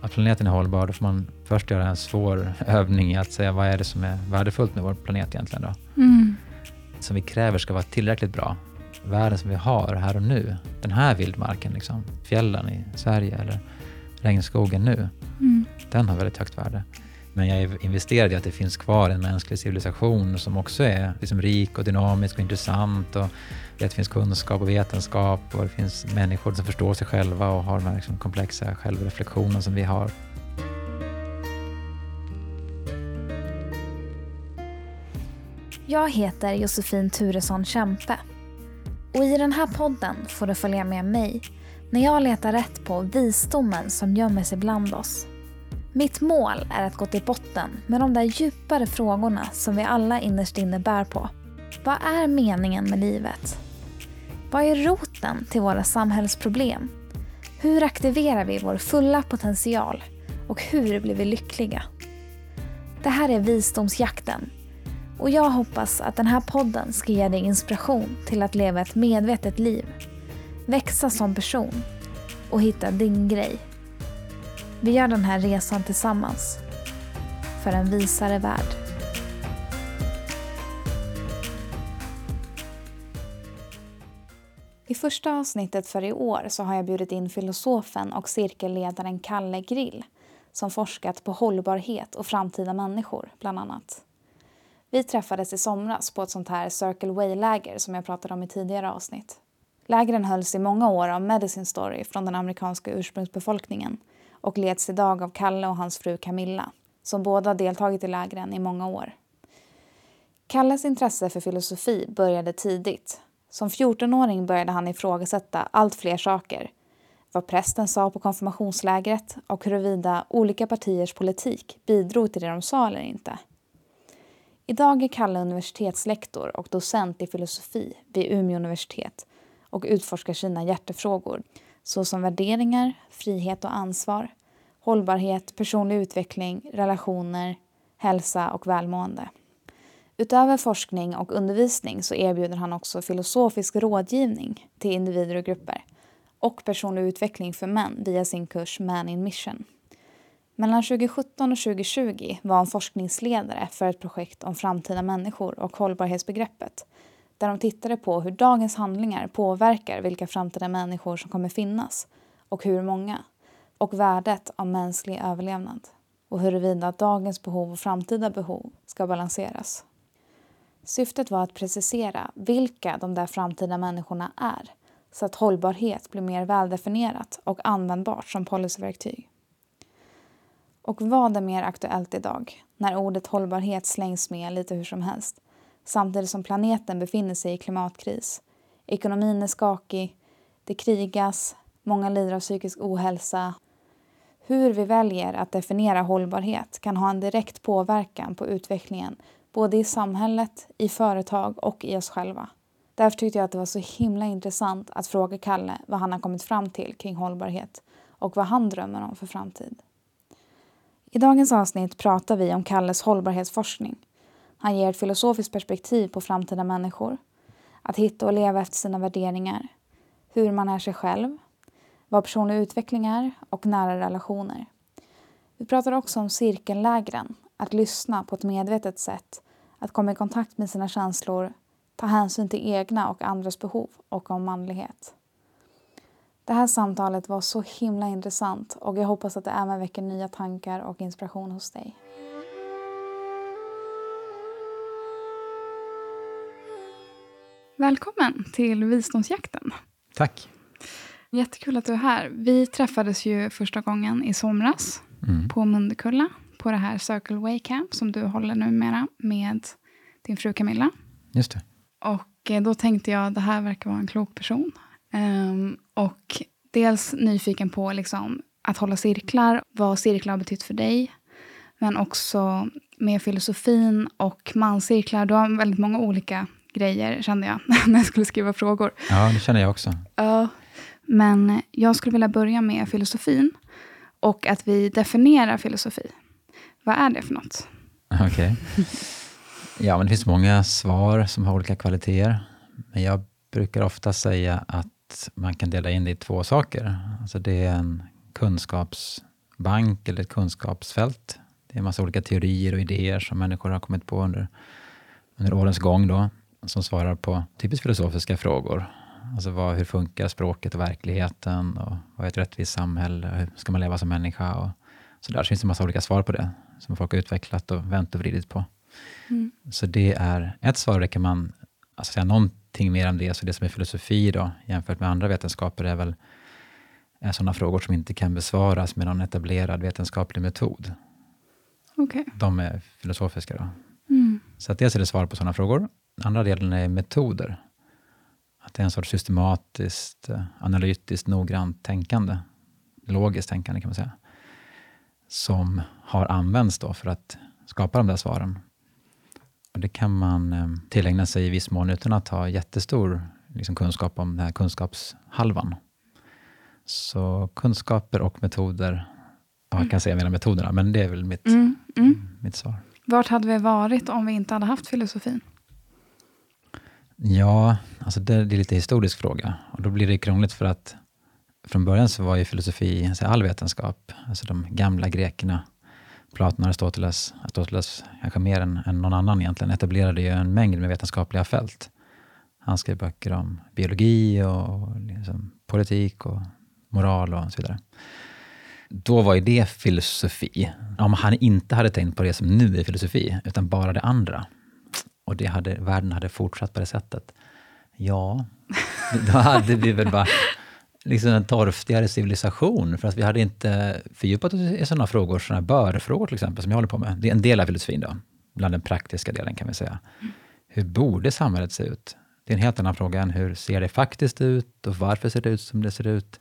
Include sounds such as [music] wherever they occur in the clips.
att planeten är hållbar, då får man först göra en svår övning i att säga vad är det som är värdefullt med vår planet egentligen då? Mm. Som vi kräver ska vara tillräckligt bra. Världen som vi har här och nu, den här vildmarken, liksom, fjällen i Sverige eller regnskogen nu, Mm. den har väldigt högt värde. Men jag är investerad i att det finns kvar en mänsklig civilisation som också är liksom rik och dynamisk och intressant. Och det finns kunskap och vetenskap och det finns människor som förstår sig själva och har de här liksom komplexa självreflektionerna som vi har. Jag heter Josefin Turesson Kämpe. Och i den här podden får du följa med mig när jag letar rätt på visdomen som gömmer sig bland oss. Mitt mål är att gå till botten med de där djupare frågorna som vi alla innerst inne bär på. Vad är meningen med livet? Vad är roten till våra samhällsproblem? Hur aktiverar vi vår fulla potential? Och hur blir vi lyckliga? Det här är Visdomsjakten och jag hoppas att den här podden ska ge dig inspiration till att leva ett medvetet liv, växa som person och hitta din grej. Vi gör den här resan tillsammans för en visare värld. I första avsnittet för i år så har jag bjudit in filosofen och cirkelledaren Kalle Grill som forskat på hållbarhet och framtida människor, bland annat. Vi träffades i somras på ett sånt här Circle Way-läger som jag pratade om i tidigare avsnitt. Lägren hölls i många år av Medicine Story från den amerikanska ursprungsbefolkningen och leds idag av Kalle och hans fru Camilla, som båda deltagit i lägren i många år. Kalles intresse för filosofi började tidigt. Som 14-åring började han ifrågasätta allt fler saker. Vad prästen sa på konfirmationslägret och huruvida olika partiers politik bidrog till det de sa eller inte. Idag är Kalle universitetslektor och docent i filosofi vid Umeå universitet och utforskar sina hjärtefrågor såsom värderingar, frihet och ansvar, hållbarhet, personlig utveckling, relationer, hälsa och välmående. Utöver forskning och undervisning så erbjuder han också filosofisk rådgivning till individer och grupper och personlig utveckling för män via sin kurs Man in Mission. Mellan 2017 och 2020 var han forskningsledare för ett projekt om framtida människor och hållbarhetsbegreppet där de tittade på hur dagens handlingar påverkar vilka framtida människor som kommer finnas och hur många och värdet av mänsklig överlevnad och huruvida dagens behov och framtida behov ska balanseras. Syftet var att precisera vilka de där framtida människorna är så att hållbarhet blir mer väldefinierat och användbart som policyverktyg. Och vad är mer aktuellt idag, när ordet hållbarhet slängs med lite hur som helst, samtidigt som planeten befinner sig i klimatkris. Ekonomin är skakig, det krigas, många lider av psykisk ohälsa. Hur vi väljer att definiera hållbarhet kan ha en direkt påverkan på utvecklingen både i samhället, i företag och i oss själva. Därför tyckte jag att det var så himla intressant att fråga Kalle vad han har kommit fram till kring hållbarhet och vad han drömmer om för framtid. I dagens avsnitt pratar vi om Kalles hållbarhetsforskning. Han ger ett filosofiskt perspektiv på framtida människor, att hitta och leva efter sina värderingar, hur man är sig själv, vad personlig utveckling är och nära relationer. Vi pratar också om cirkellägren, att lyssna på ett medvetet sätt, att komma i kontakt med sina känslor, ta hänsyn till egna och andras behov och om manlighet. Det här samtalet var så himla intressant och jag hoppas att det även väcker nya tankar och inspiration hos dig. Välkommen till Visdomsjakten. Tack. Jättekul att du är här. Vi träffades ju första gången i somras Mm. på Mundekulla på det här Circle Way Camp som du håller numera med din fru Camilla. Just det. Och eh, då tänkte jag det här verkar vara en klok person. Ehm, och dels nyfiken på liksom, att hålla cirklar, vad cirklar har betytt för dig. Men också med filosofin och manscirklar. Du har väldigt många olika grejer kände jag [laughs] när jag skulle skriva frågor. Ja, det känner jag också. Ja, men jag skulle vilja börja med filosofin och att vi definierar filosofi. Vad är det för något? [laughs] Okej. Ja, men det finns många svar som har olika kvaliteter. Men jag brukar ofta säga att man kan dela in det i två saker. Alltså det är en kunskapsbank eller ett kunskapsfält. Det är en massa olika teorier och idéer som människor har kommit på under, under årens gång då, som svarar på typiskt filosofiska frågor. Alltså vad, hur funkar språket och verkligheten? Och vad är ett rättvist samhälle? Hur ska man leva som människa? Och så där så finns det en massa olika svar på det, som folk har utvecklat och vänt och vridit på. Mm. Så det är ett svar, det kan man alltså säga någonting mer om det, så det som är filosofi då, jämfört med andra vetenskaper, är väl är sådana frågor som inte kan besvaras med någon etablerad vetenskaplig metod. Okay. De är filosofiska. Då. Mm. Så att dels är det svar på sådana frågor. Andra delen är metoder. Att det är en sorts systematiskt, eh, analytiskt, noggrant tänkande. Logiskt tänkande kan man säga. Som har använts då för att skapa de där svaren. Och det kan man eh, tillägna sig i viss mån utan att ha jättestor liksom, kunskap om den här kunskapshalvan. Så kunskaper och metoder. Ja, jag kan säga mina metoderna, men det är väl mitt, mm, mm. mitt svar. Vart hade vi varit om vi inte hade haft filosofin? Ja, alltså det, det är lite historisk fråga. Och då blir det krångligt för att från början så var ju filosofi alltså all vetenskap. Alltså de gamla grekerna, Platon, Aristoteles, Aristoteles kanske mer än, än någon annan egentligen, etablerade ju en mängd med vetenskapliga fält. Han skrev böcker om biologi och liksom politik och moral och så vidare. Då var ju det filosofi. Om han inte hade tänkt på det som nu är filosofi, utan bara det andra, och det hade, världen hade fortsatt på det sättet, ja, då hade vi väl varit liksom en torftigare civilisation. För att vi hade inte fördjupat oss i sådana frågor, sådana bör-frågor till exempel, som jag håller på med. Det är en del av filosofin då, bland den praktiska delen kan vi säga. Hur borde samhället se ut? Det är en helt annan fråga än hur ser det faktiskt ut och varför ser det ut som det ser ut?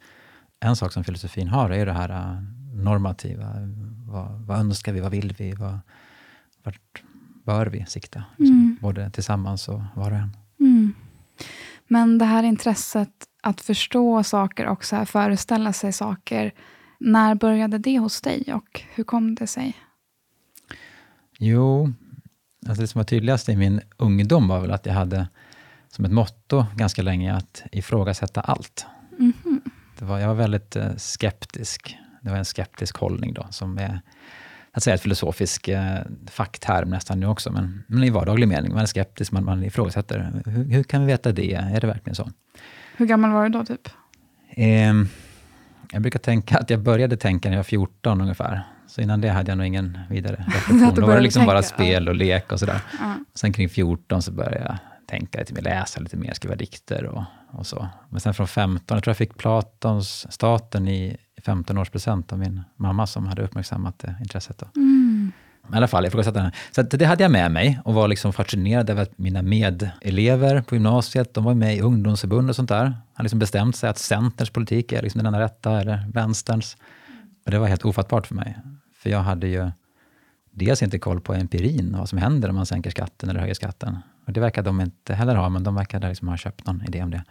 en sak som filosofin har är det här äh, normativa. Vad, vad önskar vi? Vad vill vi? Vad, vart bör vi sikta? Liksom, mm. Både tillsammans och var och en. Mm. Men det här intresset att förstå saker och så här föreställa sig saker. När började det hos dig och hur kom det sig? Jo, alltså det som var tydligast i min ungdom var väl att jag hade som ett motto ganska länge att ifrågasätta allt. Mm -hmm. Det var, jag var väldigt eh, skeptisk. Det var en skeptisk hållning då, som är att säga ett filosofisk eh, fackterm nästan nu också, men, men i vardaglig mening. Man är skeptisk, man, man ifrågasätter. Hur, hur kan vi veta det? Är det verkligen så? Hur gammal var du då, typ? Eh, jag brukar tänka att jag började tänka när jag var 14 ungefär. Så innan det hade jag nog ingen vidare [laughs] reflektion. Då var det liksom tänka, bara spel och lek och sådär. Ja. Sen kring 14 så började jag tänka lite mer, läsa lite mer, skriva dikter och, och så. Men sen från 15, jag tror jag fick Platons Staten i 15 års present av min mamma som hade uppmärksammat det intresset. Då. Mm. I alla fall, jag ifrågasatte den. Så det hade jag med mig och var liksom fascinerad över att mina medelever på gymnasiet, de var med i ungdomsförbund och sånt där. Hade liksom bestämt sig att Centerns politik är liksom den enda rätta, eller Vänsterns. Och det var helt ofattbart för mig. För jag hade ju dels inte koll på empirin, vad som händer om man sänker skatten eller höjer skatten. Och det verkar de inte heller ha, men de verkar liksom ha köpt någon idé om det.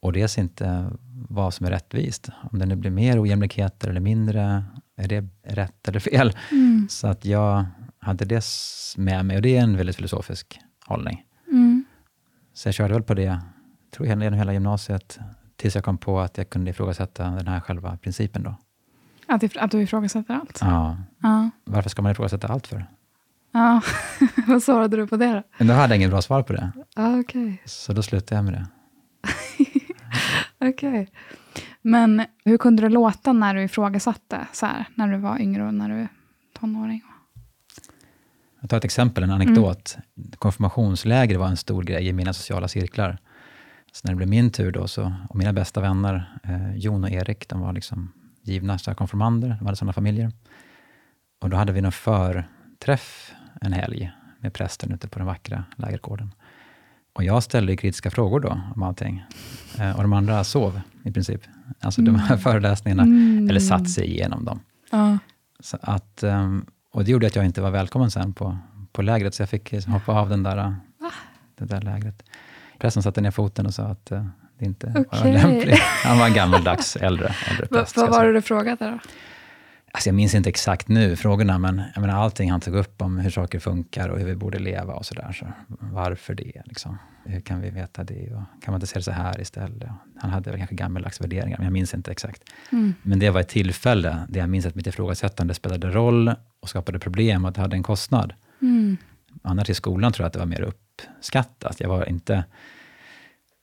Och dels inte vad som är rättvist. Om det nu blir mer ojämlikheter eller mindre, är det rätt eller fel? Mm. Så att jag hade det med mig, och det är en väldigt filosofisk hållning. Mm. Så jag körde väl på det, tror jag, genom hela gymnasiet, tills jag kom på att jag kunde ifrågasätta den här själva principen. Då. Att, att du ifrågasätter allt? Ja. ja. Varför ska man ifrågasätta allt för? Ja, [laughs] vad svarade du på det då? Men då hade jag inget bra svar på det. Ah, okay. Så då slutade jag med det. Okej. Okay. Men hur kunde det låta när du ifrågasatte, så här, när du var yngre och när du var tonåring? Jag tar ett exempel, en anekdot. Mm. Konfirmationsläger var en stor grej i mina sociala cirklar. Så när det blev min tur då, så, och mina bästa vänner, eh, Jon och Erik, de var liksom givna konfirmander, de hade sådana familjer. Och då hade vi någon förträff en helg med prästen ute på den vackra lägergården. Och jag ställde kritiska frågor då om allting. Eh, och de andra sov i princip. Alltså mm. de här mm. föreläsningarna, mm. eller satt sig igenom dem. Uh. Så att, um, och det gjorde att jag inte var välkommen sen på, på lägret, så jag fick hoppa av den där, det där lägret. Prästen satte ner foten och sa att uh, det inte okay. var lämpligt. Han var en gammaldags äldre, äldre präst. Vad var det du frågade då? Alltså jag minns inte exakt nu frågorna, men jag menar, allting han tog upp om hur saker funkar och hur vi borde leva och sådär. Så varför det? Liksom? Hur kan vi veta det? Och kan man inte se det så här istället? Han hade väl kanske gammaldags värderingar, men jag minns inte exakt. Mm. Men det var ett tillfälle där jag minns att mitt ifrågasättande spelade roll och skapade problem och att det hade en kostnad. Mm. Annars i skolan tror jag att det var mer uppskattat. Jag var inte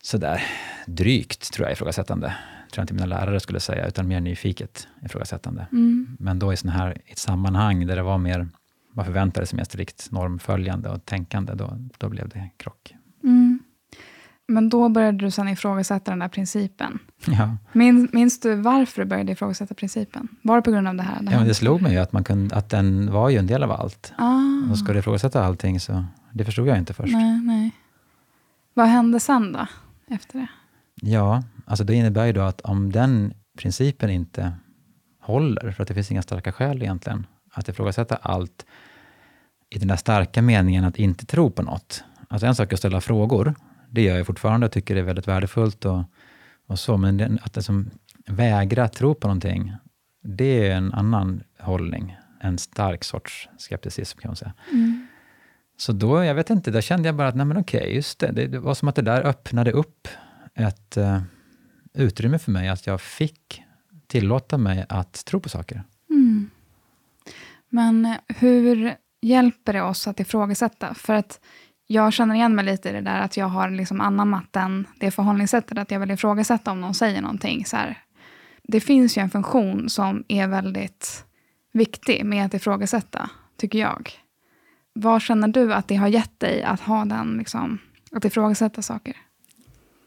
sådär drygt, tror jag, ifrågasättande. Tror jag inte mina lärare skulle säga, utan mer nyfiket ifrågasättande. Mm. Men då i, sån här, i ett sammanhang där det var mer, man förväntade sig mer strikt normföljande och tänkande, då, då blev det krock. Mm. Men då började du sen ifrågasätta den där principen. Ja. Minns, minns du varför du började ifrågasätta principen? Var det på grund av det här? ja, men det slog mig ju att, man kunde, att den var ju en del av allt. Ah. Och ska du ifrågasätta allting så, det förstod jag inte först. Nej, nej. Vad hände sen då, efter det? Ja, alltså det innebär ju då att om den principen inte håller, för att det finns inga starka skäl egentligen, att ifrågasätta allt i den där starka meningen att inte tro på något. Alltså en sak är att ställa frågor, det gör jag fortfarande och tycker det är väldigt värdefullt och, och så, men den, att liksom vägra tro på någonting, det är en annan hållning, en stark sorts skepticism kan man säga. Mm. Så då, jag vet inte, där kände jag bara att, nej men okej, just det, det, var som att det där öppnade upp ett uh, utrymme för mig, att jag fick tillåta mig att tro på saker. Mm. Men hur hjälper det oss att ifrågasätta? För att jag känner igen mig lite i det där att jag har liksom anammat den, det förhållningssättet att jag vill ifrågasätta om någon säger någonting. Så här. Det finns ju en funktion som är väldigt viktig med att ifrågasätta, tycker jag. Vad känner du att det har gett dig att ha den, liksom, att ifrågasätta saker?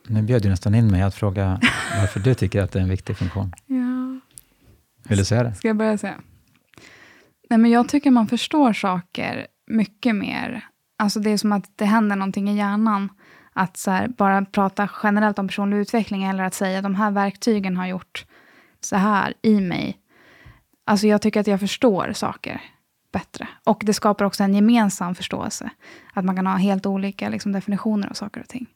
Nu bjöd du nästan in mig att fråga varför du tycker att det är en viktig funktion. [laughs] Ja. Vill du säga det? Ska jag börja säga? Nej, men jag tycker man förstår saker mycket mer. Alltså det är som att det händer någonting i hjärnan. Att så här, bara prata generellt om personlig utveckling eller att säga de här verktygen har gjort så här i mig. Alltså jag tycker att jag förstår saker bättre. Och det skapar också en gemensam förståelse. Att man kan ha helt olika liksom, definitioner av saker och ting.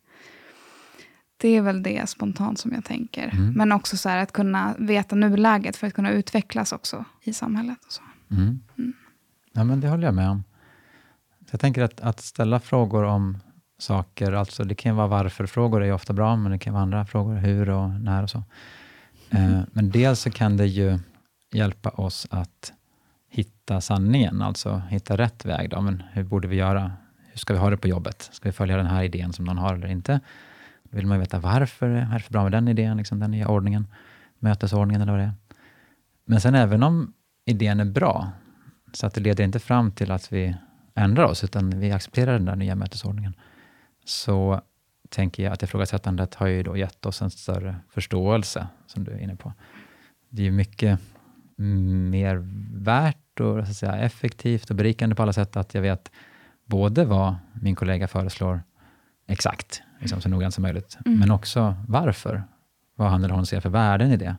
Det är väl det spontant som jag tänker. Mm. Men också så att kunna veta nuläget för att kunna utvecklas också i samhället. Och så. Mm. Mm. Ja, men det håller jag med om. Jag tänker att, att ställa frågor om saker, alltså det kan vara varför-frågor är ju ofta bra, men det kan vara andra frågor, hur och när och så. Mm. Eh, men dels så kan det ju hjälpa oss att hitta sanningen, alltså hitta rätt väg. Då. Men hur borde vi göra? Hur ska vi ha det på jobbet? Ska vi följa den här idén som någon har eller inte? Då vill man ju veta varför är det för bra med den idén, liksom den nya ordningen, mötesordningen eller vad det är. Men sen även om idén är bra, så att det leder inte fram till att vi ändrar oss, utan vi accepterar den där nya mötesordningen, så tänker jag att ifrågasättandet har ju då gett oss en större förståelse, som du är inne på. Det är ju mycket mm, mer värt och så att säga, effektivt och berikande på alla sätt att jag vet både vad min kollega föreslår exakt, liksom så noggrant som möjligt, Mm. men också varför. Vad han eller hon ser för värden i det.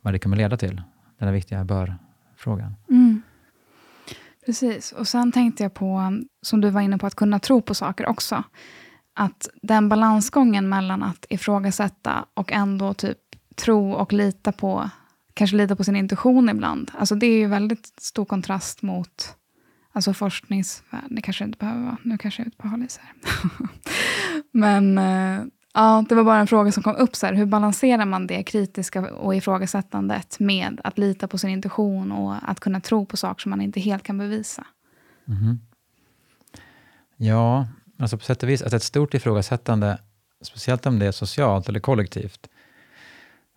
Vad det kommer leda till. Den där viktiga bör-frågan. Mm. Precis. Och sen tänkte jag på, som du var inne på, att kunna tro på saker också. Att den balansgången mellan att ifrågasätta och ändå typ tro och lita på, kanske lita på sin intuition ibland. Alltså det är ju väldigt stor kontrast mot alltså forskningsvärlden. Det kanske inte behöver vara. Nu kanske jag är ute på halis här. [laughs] Men eh, ja, det var bara en fråga som kom upp. Så här, hur balanserar man det kritiska och ifrågasättandet med att lita på sin intuition och att kunna tro på saker som man inte helt kan bevisa? Mhm. Ja, alltså på sätt och vis, att ett stort ifrågasättande, speciellt om det är socialt eller kollektivt,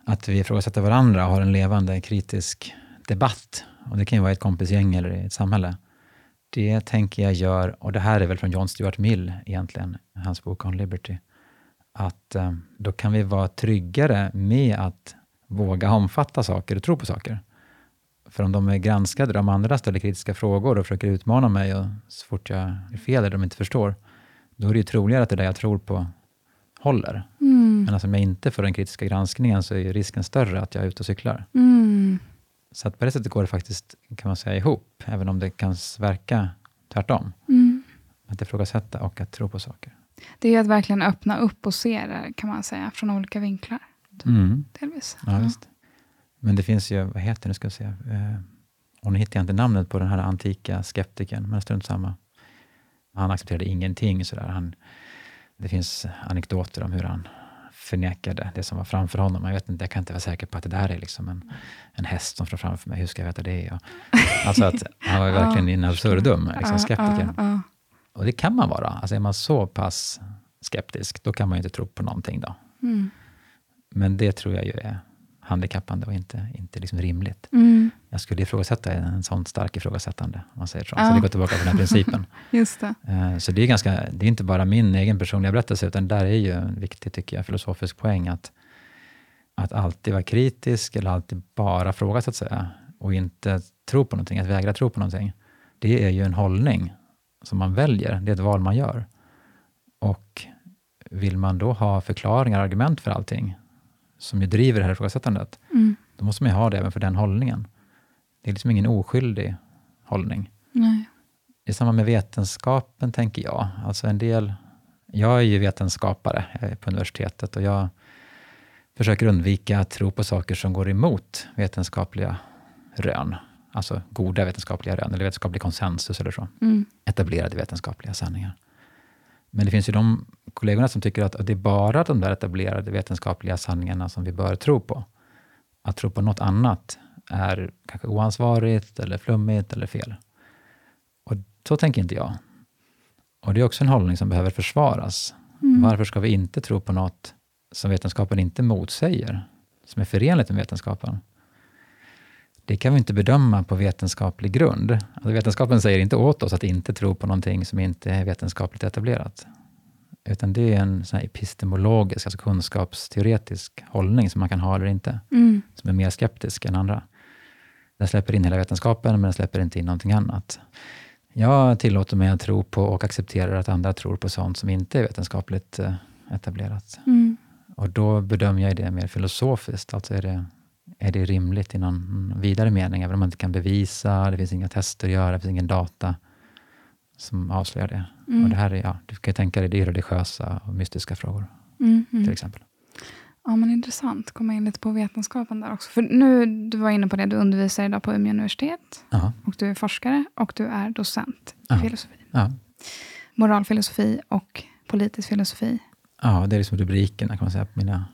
att vi ifrågasätter varandra och har en levande kritisk debatt, och det kan ju vara i ett kompisgäng eller i ett samhälle, det tänker jag gör, och det här är väl från John Stuart Mill egentligen, hans bok On Liberty, att eh, då kan vi vara tryggare med att våga omfatta saker och tro på saker. För om de är granskade, de andra ställer kritiska frågor och försöker utmana mig och så fort jag är fel eller de inte förstår, då är det ju troligare att det där jag tror på håller. Mm. Men alltså om jag inte får den kritiska granskningen så är ju risken större att jag är ute och cyklar. Mm. Så att på det sättet går det faktiskt, kan man säga, ihop, även om det kan verka tvärtom. Mm. Att ifrågasätta och att tro på saker. Det är ju att verkligen öppna upp och se det, kan man säga, från olika vinklar. Mm. Delvis. Ja, visst. Men det finns ju, vad heter det, nu ska jag säga, eh, Och nu hittar jag inte namnet på den här antika skeptikern, men strunt samma. Han accepterade ingenting. Sådär. Han, det finns anekdoter om hur han förnekade det som var framför honom. Jag, vet inte, jag kan inte vara säker på att det där är liksom en, en häst som står framför mig. Hur ska jag veta det? Och, alltså att han var verkligen in absurdum, liksom skeptiker. Och det kan man vara. Alltså är man så pass skeptisk, då kan man ju inte tro på någonting. Då. Mm. Men det tror jag ju är handikappande och inte, inte liksom rimligt. Mm. Jag skulle ifrågasätta en sån stark ifrågasättande, om man säger så. Ja. Så det går tillbaka till den här principen. [laughs] Just det. Eh, så det är, ganska, det är inte bara min egen personliga berättelse, utan där är ju en viktig, tycker jag, filosofisk poäng, att, att alltid vara kritisk, eller alltid bara fråga, så att säga, och inte tro på någonting, att vägra tro på någonting. Det är ju en hållning som man väljer, det är ett val man gör. Och vill man då ha förklaringar och argument för allting, som ju driver det här ifrågasättandet, mm. då måste man ju ha det även för den hållningen. Det är liksom ingen oskyldig hållning. Nej. Det är samma med vetenskapen, tänker jag. Alltså en del, jag är ju vetenskapare på universitetet och jag försöker undvika att tro på saker som går emot vetenskapliga rön. Alltså goda vetenskapliga rön, eller vetenskaplig konsensus eller så. Mm. Etablerade vetenskapliga sanningar. Men det finns ju de kollegorna som tycker att det är bara de där etablerade vetenskapliga sanningarna som vi bör tro på. Att tro på något annat är kanske oansvarigt, eller flummigt eller fel. Och så tänker inte jag. Och det är också en hållning som behöver försvaras. Mm. Varför ska vi inte tro på något som vetenskapen inte motsäger, som är förenligt med vetenskapen? Det kan vi inte bedöma på vetenskaplig grund. Alltså vetenskapen säger inte åt oss att inte tro på någonting som inte är vetenskapligt etablerat. Utan det är en sån epistemologisk, alltså kunskapsteoretisk hållning som man kan ha eller inte. Mm. Som är mer skeptisk än andra. Den släpper in hela vetenskapen, men den släpper inte in någonting annat. Jag tillåter mig att tro på och accepterar att andra tror på sånt som inte är vetenskapligt eh, etablerat. Mm. Och då bedömer jag det mer filosofiskt. Alltså är det är det rimligt i någon vidare mening, även om man inte kan bevisa, det finns inga tester att göra, det finns ingen data som avslöjar det. Mm. Och det här är, ja, du kan tänka dig, det är religiösa och mystiska frågor, mm, mm. till exempel. Ja, men intressant. Komma in lite på vetenskapen där också. För nu, du var inne på det, du undervisar idag på Umeå universitet. Aha. Och du är forskare och du är docent i Aha. filosofi. Aha. Moralfilosofi och politisk filosofi. Ja, det är liksom rubrikerna kan man säga på mina,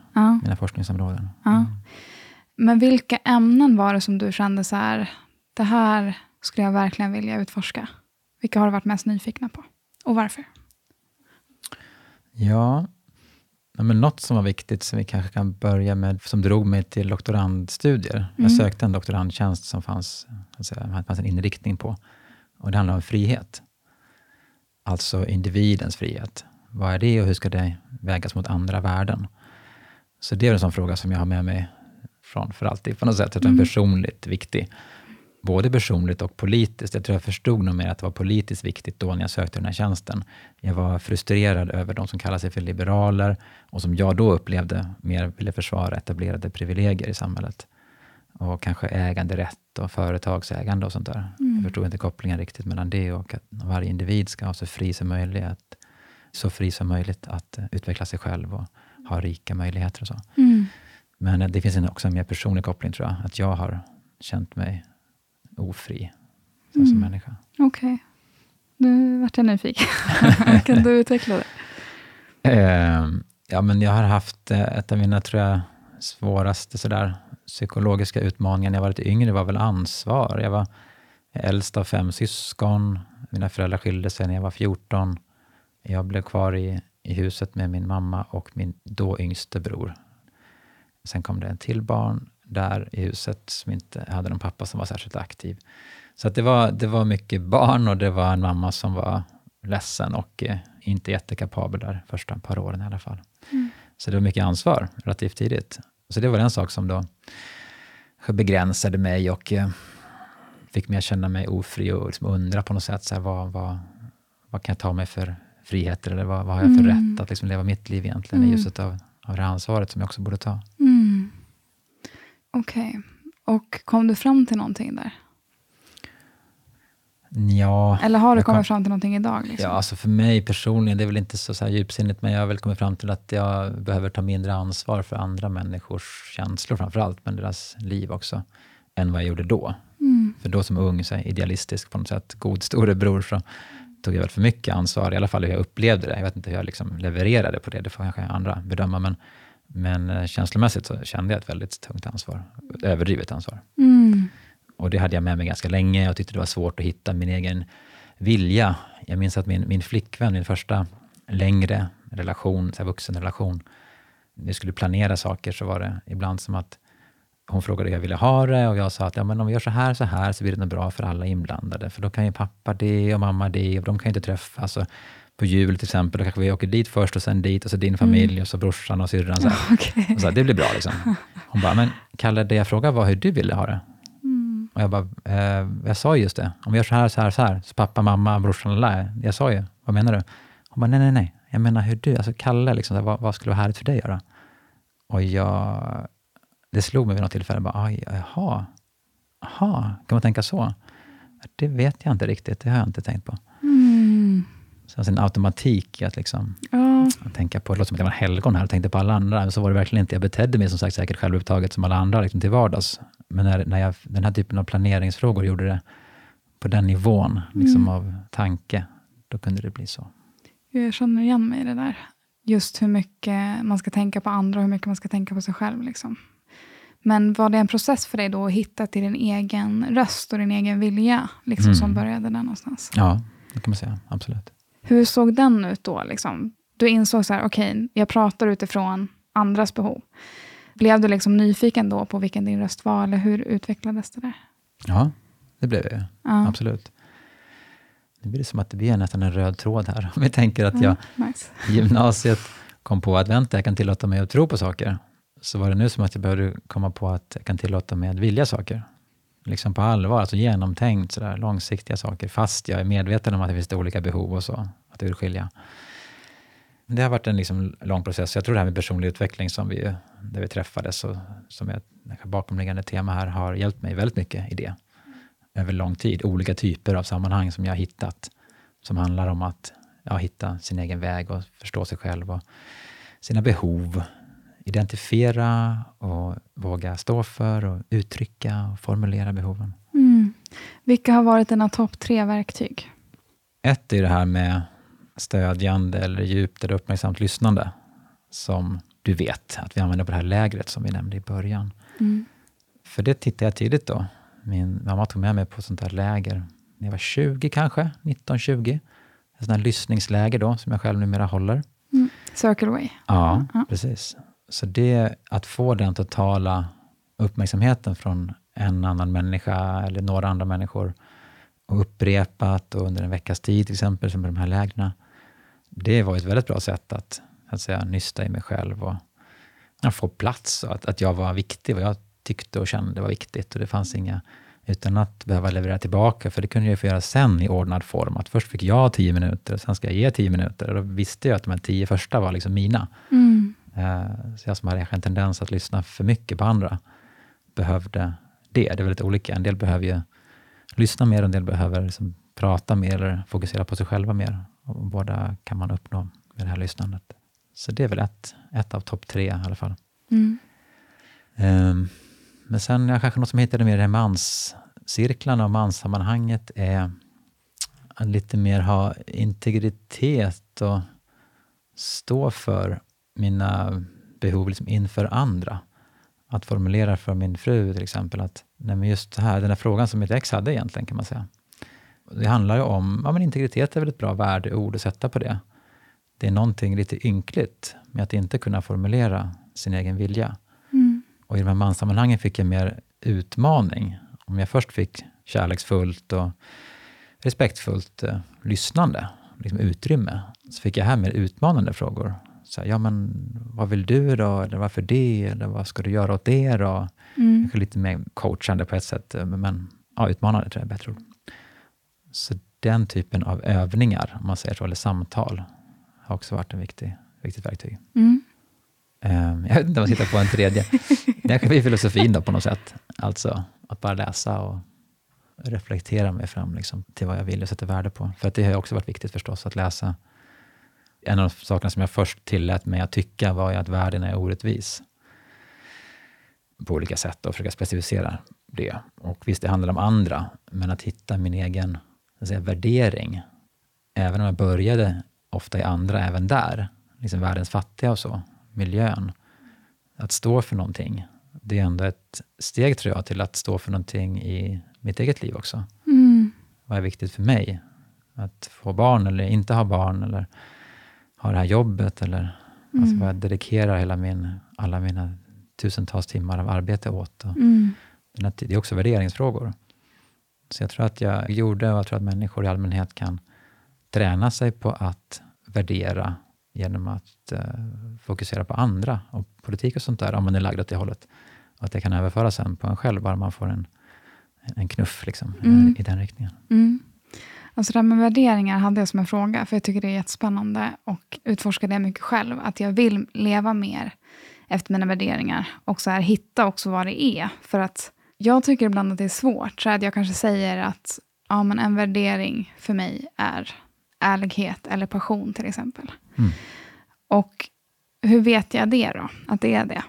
mina forskningsområden. Mm. Men vilka ämnen var det som du kände så här, det här skulle jag verkligen vilja utforska? Vilka har du varit mest nyfikna på? Och varför? Ja, men något som var viktigt som vi kanske kan börja med, som drog mig till doktorandstudier. Mm. Jag sökte en doktorandtjänst som fanns, alltså, det fanns en inriktning på. Och det handlar om frihet. Alltså individens frihet. Vad är det och hur ska det vägas mot andra värden? Så det är en sån fråga som jag har med mig från för alltid på något sätt, mm. personligt viktig. Både personligt och politiskt. Jag tror jag förstod nog mer att det var politiskt viktigt då när jag sökte den här tjänsten. Jag var frustrerad över de som kallar sig för liberaler och som jag då upplevde mer ville försvara etablerade privilegier i samhället. Och kanske äganderätt och företagsägande och sånt där. Mm. Jag förstod inte kopplingen riktigt mellan det och att varje individ ska vara så fri som möjligt, att, så fri som möjligt att utveckla sig själv och ha rika möjligheter och så. Mm. Men det finns också en mer personlig koppling tror jag, att jag har känt mig ofri mm. som människa. Okej. Okay. Nu vart jag nyfiken. [laughs] kan du utveckla det? Eh, ja, men jag har haft eh, ett av mina, tror jag, svåraste sådär, psykologiska utmaningar när jag var lite yngre, var väl ansvar. Jag var äldst av fem syskon. Mina föräldrar skilde sig när jag var 14. Jag blev kvar i, i huset med min mamma och min då yngste bror. Sen kom det en till barn där i huset som inte hade någon pappa som var särskilt aktiv. Så det, var, det var mycket barn och det var en mamma som var ledsen och eh, inte jättekapabel där första par åren i alla fall. Mm. Så det var mycket ansvar relativt tidigt. Så det var en sak som då begränsade mig och eh, fick mig att känna mig ofri och liksom undra på något sätt, så här, vad, vad, vad kan jag ta mig för friheter eller vad, vad har jag för mm. rätt att liksom leva mitt liv egentligen mm. i ljuset av av det ansvaret som jag också borde ta. Mm. Okej. Okay. Och kom du fram till någonting där? Ja. Eller har du kommit kom... fram till någonting idag? Liksom? Ja, alltså för mig personligen, det är väl inte så, så djupsinnigt, men jag har väl kommit fram till att jag behöver ta mindre ansvar för andra människors känslor framför allt, men deras liv också, än vad jag gjorde då. Mm. För då som ung, så här, idealistisk på något sätt, god storebror, så tog jag väl för mycket ansvar, i alla fall hur jag upplevde det. Jag vet inte hur jag liksom levererade på det, det får kanske andra bedöma, men, men eh, känslomässigt så kände jag ett väldigt tungt ansvar, överdrivet ansvar. Mm. Och det hade jag med mig ganska länge. Jag tyckte det var svårt att hitta min egen vilja. Jag minns att min, min flickvän, min första längre relation, så här vuxenrelation, när vi skulle planera saker så var det ibland som att hon frågade hur jag ville ha det och jag sa att ja, men om vi gör så här så här så blir det nog bra för alla inblandade. För då kan ju pappa det och mamma det och de kan ju inte träffas. Och på jul till exempel, då kanske vi åker dit först och sen dit och så din familj mm. och så brorsan och syrran. Så, [laughs] okay. och så det blir bra liksom. [laughs] Hon bara, men Kalle, det jag frågade var hur du ville ha det. Mm. Och jag bara, eh, jag sa just det. Om vi gör så här, så här, så här. Så pappa, mamma, brorsan, alla. Jag sa ju, vad menar du? Hon bara, nej, nej, nej. Jag menar hur du, alltså Kalle, liksom, vad, vad skulle vara härligt för dig att göra? Och jag, det slog mig vid något tillfälle, bara, jaha, jaha, kan man tänka så? Det vet jag inte riktigt, det har jag inte tänkt på. Mm. Så det en automatik i att liksom, ja. tänka på, det låter som att jag var helgon här och tänkte på alla andra, men så var det verkligen inte. Jag betedde mig som sagt säkert självupptaget som alla andra liksom till vardags. Men när, när jag, den här typen av planeringsfrågor gjorde det på den nivån liksom mm. av tanke, då kunde det bli så. Jag känner igen mig i det där. Just hur mycket man ska tänka på andra och hur mycket man ska tänka på sig själv. Liksom. Men var det en process för dig då att hitta till din egen röst och din egen vilja, liksom, mm. som började där någonstans? Ja, det kan man säga. Absolut. Hur såg den ut då? Liksom? Du insåg så här, okej, okay, jag pratar utifrån andras behov. Blev du liksom nyfiken då på vilken din röst var, eller hur utvecklades det där? Ja, det blev jag. Ja. Absolut. Nu blir det som att det blir nästan en röd tråd här. [laughs] Om vi tänker att jag ja, nice. i gymnasiet kom på att vänta, jag kan tillåta mig att tro på saker. Så var det nu som att jag behövde komma på att jag kan tillåta mig att vilja saker. Liksom på allvar, alltså genomtänkt, sådär, långsiktiga saker, fast jag är medveten om att det finns olika behov och så, att urskilja. Det har varit en liksom lång process. Jag tror det här med personlig utveckling, som vi, där vi träffades, och som är ett bakomliggande tema här, har hjälpt mig väldigt mycket i det över lång tid. Olika typer av sammanhang som jag har hittat, som handlar om att ja, hitta sin egen väg och förstå sig själv och sina behov. Identifiera och våga stå för och uttrycka och formulera behoven. Mm. Vilka har varit dina topp tre verktyg? Ett är det här med stödjande eller djupt eller uppmärksamt lyssnande, som du vet att vi använder på det här lägret som vi nämnde i början. Mm. För det tittade jag tidigt då, min mamma tog med mig på ett sånt här läger när jag var 20 kanske, 19-20. Ett sånt här lyssningsläger då, som jag själv numera håller. Mm. Circle Way. Ja, ja, precis. Så det, att få den totala uppmärksamheten från en annan människa eller några andra människor och upprepat och under en veckas tid till exempel, som i de här lägren. Det var ett väldigt bra sätt att, att säga, nysta i mig själv och att få plats och att, att jag var viktig. vad jag tyckte och kände var viktigt. Och det fanns inga, utan att behöva leverera tillbaka, för det kunde jag få göra sen i ordnad form. Att först fick jag tio minuter, och sen ska jag ge tio minuter. Och då visste jag att de här tio första var liksom mina. Mm. Uh, så jag som hade en tendens att lyssna för mycket på andra, behövde det. Det är väldigt olika. En del behöver ju lyssna mer, en del behöver liksom prata mer, eller fokusera på sig själva mer. Och båda kan man uppnå med det här lyssnandet. Så det är väl ett, ett av topp tre i alla fall. Mm. Um, men sen jag kanske något som hittade mer i manscirklarna och manssammanhanget är att lite mer ha integritet och stå för mina behov liksom inför andra. Att formulera för min fru till exempel att nej men just det här, den här frågan som mitt ex hade egentligen kan man säga. Det handlar ju om, ja men integritet är väl ett bra värdeord att sätta på det. Det är någonting lite ynkligt med att inte kunna formulera sin egen vilja. Och i de här manssammanhangen fick jag mer utmaning. Om jag först fick kärleksfullt och respektfullt eh, lyssnande, liksom utrymme, så fick jag här mer utmanande frågor. Så här, ja men vad vill du då? Eller varför det? Eller vad ska du göra åt det då? Mm. Lite mer coachande på ett sätt, eh, men ja, utmanande tror jag är bättre ord. Så den typen av övningar, om man säger så, eller samtal, har också varit ett viktig, viktigt verktyg. Mm. Um, jag vet inte om jag hittar på en tredje. Det kanske blir filosofin då på något sätt. Alltså att bara läsa och reflektera mig fram liksom, till vad jag vill och sätter värde på. För att det har också varit viktigt förstås att läsa. En av de sakerna som jag först tillät mig att tycka var att världen är orättvis. På olika sätt och försöka specificera. det. Och visst, det handlar om andra, men att hitta min egen säga, värdering. Även om jag började ofta i andra, även där, liksom världens fattiga och så, miljön. Att stå för någonting, det är ändå ett steg tror jag till att stå för någonting i mitt eget liv också. Mm. Vad är viktigt för mig? Att få barn eller inte ha barn, eller ha det här jobbet, eller mm. alltså vad jag dedikerar hela min, alla mina tusentals timmar av arbete åt. Och mm. Det är också värderingsfrågor. Så jag tror att jag gjorde, och jag tror att människor i allmänhet kan träna sig på att värdera genom att uh, fokusera på andra och politik och sånt där, om man är lagd åt det hållet. Och att det kan överföras sen på en själv, bara man får en, en knuff liksom, mm. i den riktningen. Mm. Alltså det här med värderingar hade jag som en fråga, för jag tycker det är jättespännande och utforskar det mycket själv, att jag vill leva mer efter mina värderingar och så här, hitta också vad det är. För att jag tycker ibland att det är svårt, så att jag kanske säger att ja, men en värdering för mig är ärlighet eller passion till exempel. Mm. Och hur vet jag det då, att det är det?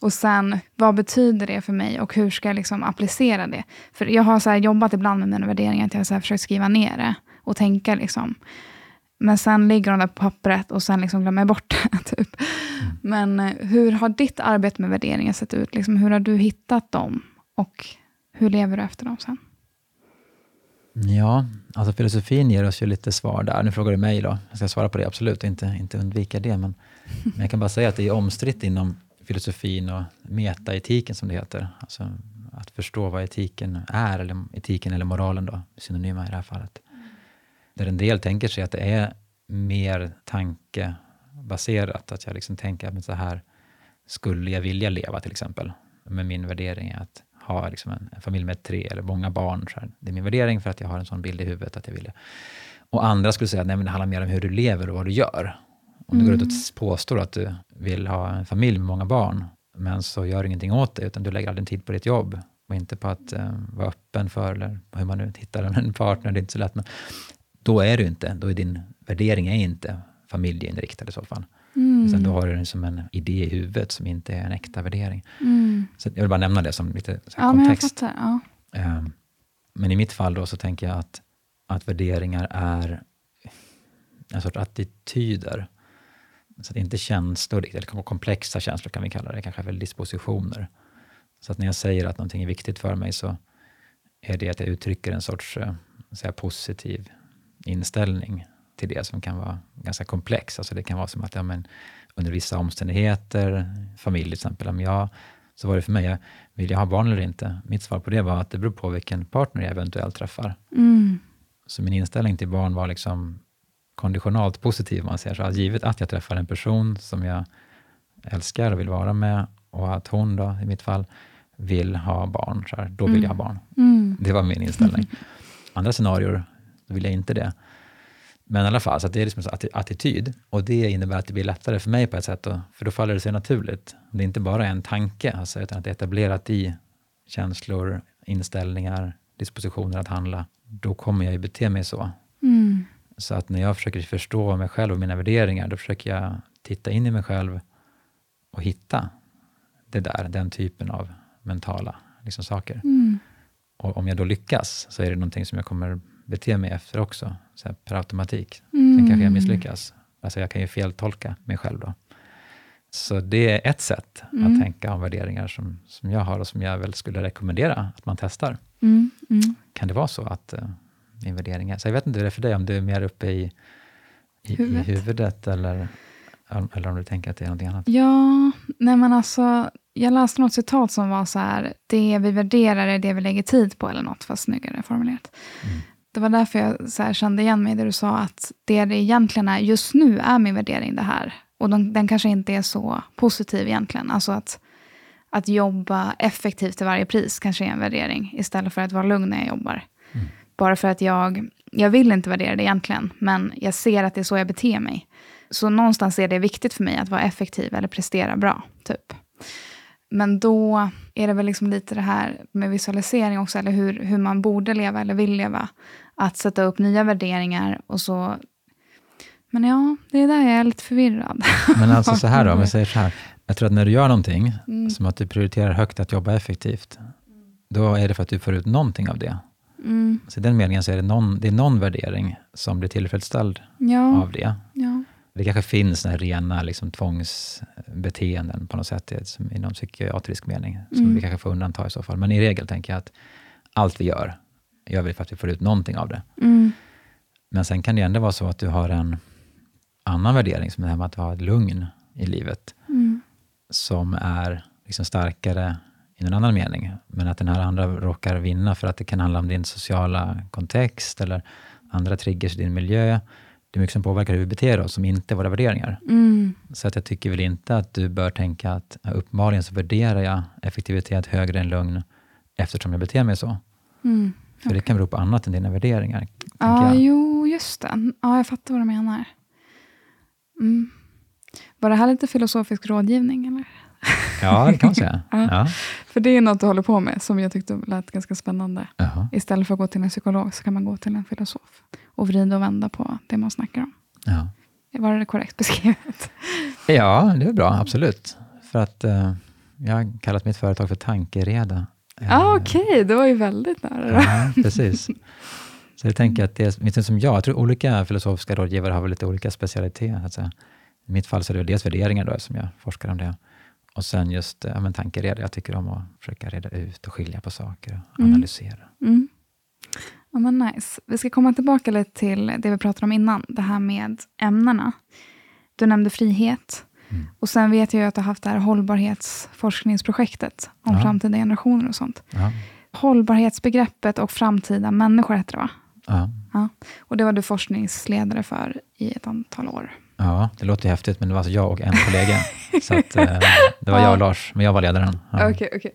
Och sen, vad betyder det för mig och hur ska jag liksom applicera det? För jag har så jobbat ibland med mina värderingar, att jag har så försökt skriva ner det och tänka liksom. Men sen ligger de där på pappret och sen liksom glömmer jag bort det. [laughs] Typ. Mm. Men eh, hur har ditt arbete med värderingar sett ut? Liksom, hur har du hittat dem? Och hur lever du efter dem sen? Ja, alltså filosofin ger oss ju lite svar där. Nu frågar du mig då. Jag ska svara på det, absolut, inte, inte undvika det. Men, men jag kan bara säga att det är omstritt inom filosofin och metaetiken som det heter. Alltså att förstå vad etiken är, eller etiken eller moralen då, synonyma i det här fallet. Där en del tänker sig att det är mer tankebaserat, att jag liksom tänker att så här skulle jag vilja leva till exempel. Men min värdering är att ha liksom en, en, familj med tre eller många barn. Så här. Det är min värdering för att jag har en sån bild i huvudet att jag vill det. Och andra skulle säga att det handlar mer om hur du lever och vad du gör. Om du går ut och mm. påstår att du vill ha en familj med många barn, men så gör du ingenting åt det, utan du lägger all din tid på ditt jobb och inte på att uh, vara öppen för, eller hur man nu hittar [laughs] en partner, det är inte så lätt, men då är du inte, då är din värdering är inte familjeinriktad i så fall. Mm. Sen då har du liksom en idé i huvudet som inte är en äkta värdering. Mm. Så jag vill bara nämna det som lite ja, kontext. Men, fattar, ja. um, men i mitt fall då så tänker jag att, att värderingar är en sorts attityder. Så att det inte känslor, eller komplexa känslor kan vi kalla det, kanske väl dispositioner. Så att när jag säger att någonting är viktigt för mig så är det att jag uttrycker en sorts eh, säga, positiv inställning till det som kan vara ganska komplex. Alltså det kan vara som att ja, men, under vissa omständigheter, familj till exempel, om jag, så var det för mig, vill jag ha barn eller inte? Mitt svar på det var att det beror på vilken partner jag eventuellt träffar. Mm. Så min inställning till barn var liksom konditionalt positiv, man säger så. Att givet att jag träffar en person som jag älskar och vill vara med, och att hon då, i mitt fall, vill ha barn, så här, då vill mm. jag ha barn. Mm. Det var min inställning. [laughs] Andra scenarier, då vill jag inte det. Men i alla fall, så det är liksom en attityd. Och det innebär att det blir lättare för mig på ett sätt, då, för då faller det sig naturligt. Det är inte bara en tanke, alltså, utan att det är etablerat i känslor, inställningar, dispositioner att handla. Då kommer jag ju bete mig så. Mm. Så att när jag försöker förstå mig själv och mina värderingar, då försöker jag titta in i mig själv och hitta det där, den typen av mentala liksom, saker. Mm. Och om jag då lyckas, så är det någonting som jag kommer bete mig efter också, så här, per automatik. Mm. Sen kanske jag misslyckas. Alltså jag kan ju feltolka mig själv då. Så det är ett sätt mm. att tänka om värderingar som, som jag har och som jag väl skulle rekommendera att man testar. Mm. Mm. Kan det vara så att min värdering är... Så jag vet inte hur det är för dig, om du är mer uppe i, i, huvudet. i huvudet eller, eller om du tänker att det är något annat? Ja, nej men alltså, jag läste något citat som var så här, det vi värderar är det vi lägger tid på, eller något, fast snyggare formulerat. Mm. Det var därför jag så kände igen mig, där du sa att det det egentligen är, just nu är min värdering det här. Och den, den kanske inte är så positiv egentligen. Alltså att, att jobba effektivt till varje pris kanske är en värdering, istället för att vara lugn när jag jobbar. Mm. Bara för att jag, jag vill inte värdera det egentligen, men jag ser att det är så jag beter mig. Så någonstans är det viktigt för mig att vara effektiv eller prestera bra, typ. Men då är det väl liksom lite det här med visualisering också, eller hur, hur man borde leva eller vill leva. Att sätta upp nya värderingar och så... Men ja, det är där jag är lite förvirrad. Men alltså så här då, om jag [laughs] säger så här. Jag tror att när du gör någonting, mm. som att du prioriterar högt att jobba effektivt, då är det för att du får ut någonting av det. Mm. Så i den meningen så är det någon, det är någon värdering som blir tillfredsställd Ja. av det. ja. Det kanske finns här rena liksom, tvångsbeteenden på något sätt som inom psykiatrisk mening, som Mm. vi kanske får undanta i så fall. Men i regel tänker jag att allt vi gör, gör vi för att vi får ut någonting av det. Mm. Men sen kan det ändå vara så att du har en annan värdering, som det här med att ha ett lugn i livet, Mm. som är liksom starkare i en annan mening. Men att den här andra råkar vinna för att det kan handla om din sociala kontext eller andra triggers i din miljö. Det är mycket som påverkar hur vi beter oss, som inte är våra värderingar. Mm. Så att jag tycker väl inte att du bör tänka att uppenbarligen så värderar jag effektivitet högre än lugn eftersom jag beter mig så. Mm. För det kan bero på annat än dina värderingar. Ja, jag. jo, just det. Ja, jag fattar vad du menar. Mm. Var det här lite filosofisk rådgivning? Eller? Ja, det kan man säga. [laughs] Ja. Ja. För det är något du håller på med som jag tyckte lät ganska spännande. Jaha. Istället för att gå till en psykolog så kan man gå till en filosof och vrida och vända på det man snackar om. Ja. Var det korrekt beskrivet? ja, det är bra. Absolut. För att eh, jag har kallat mitt företag för Tankereda. Ja, Eh, ah, okej. Det var ju väldigt nära. Ja, precis. Så jag tänker att det är, åtminstone som jag, jag tror olika filosofiska rådgivare har väl lite olika specialiteter. I mitt fall så är det dels värderingar då, som jag forskar om det. Och sen just eh, ja, men tankereda. Jag tycker om att försöka reda ut och skilja på saker och Mm. analysera. Mm. Ja, men nice. Vi ska komma tillbaka lite till det vi pratade om innan, det här med ämnena. Du nämnde frihet. Mm. Och sen vet jag att du har haft det här hållbarhetsforskningsprojektet om Ja. framtida generationer och sånt. Ja, Hållbarhetsbegreppet och framtida människor heter det va? ja, Och det var du forskningsledare för i ett antal år. Ja, det låter ju häftigt, men det var alltså jag och en kollega. [laughs] så att, eh, det var jag och Lars, men jag var ledaren. Ja. Okej, okej.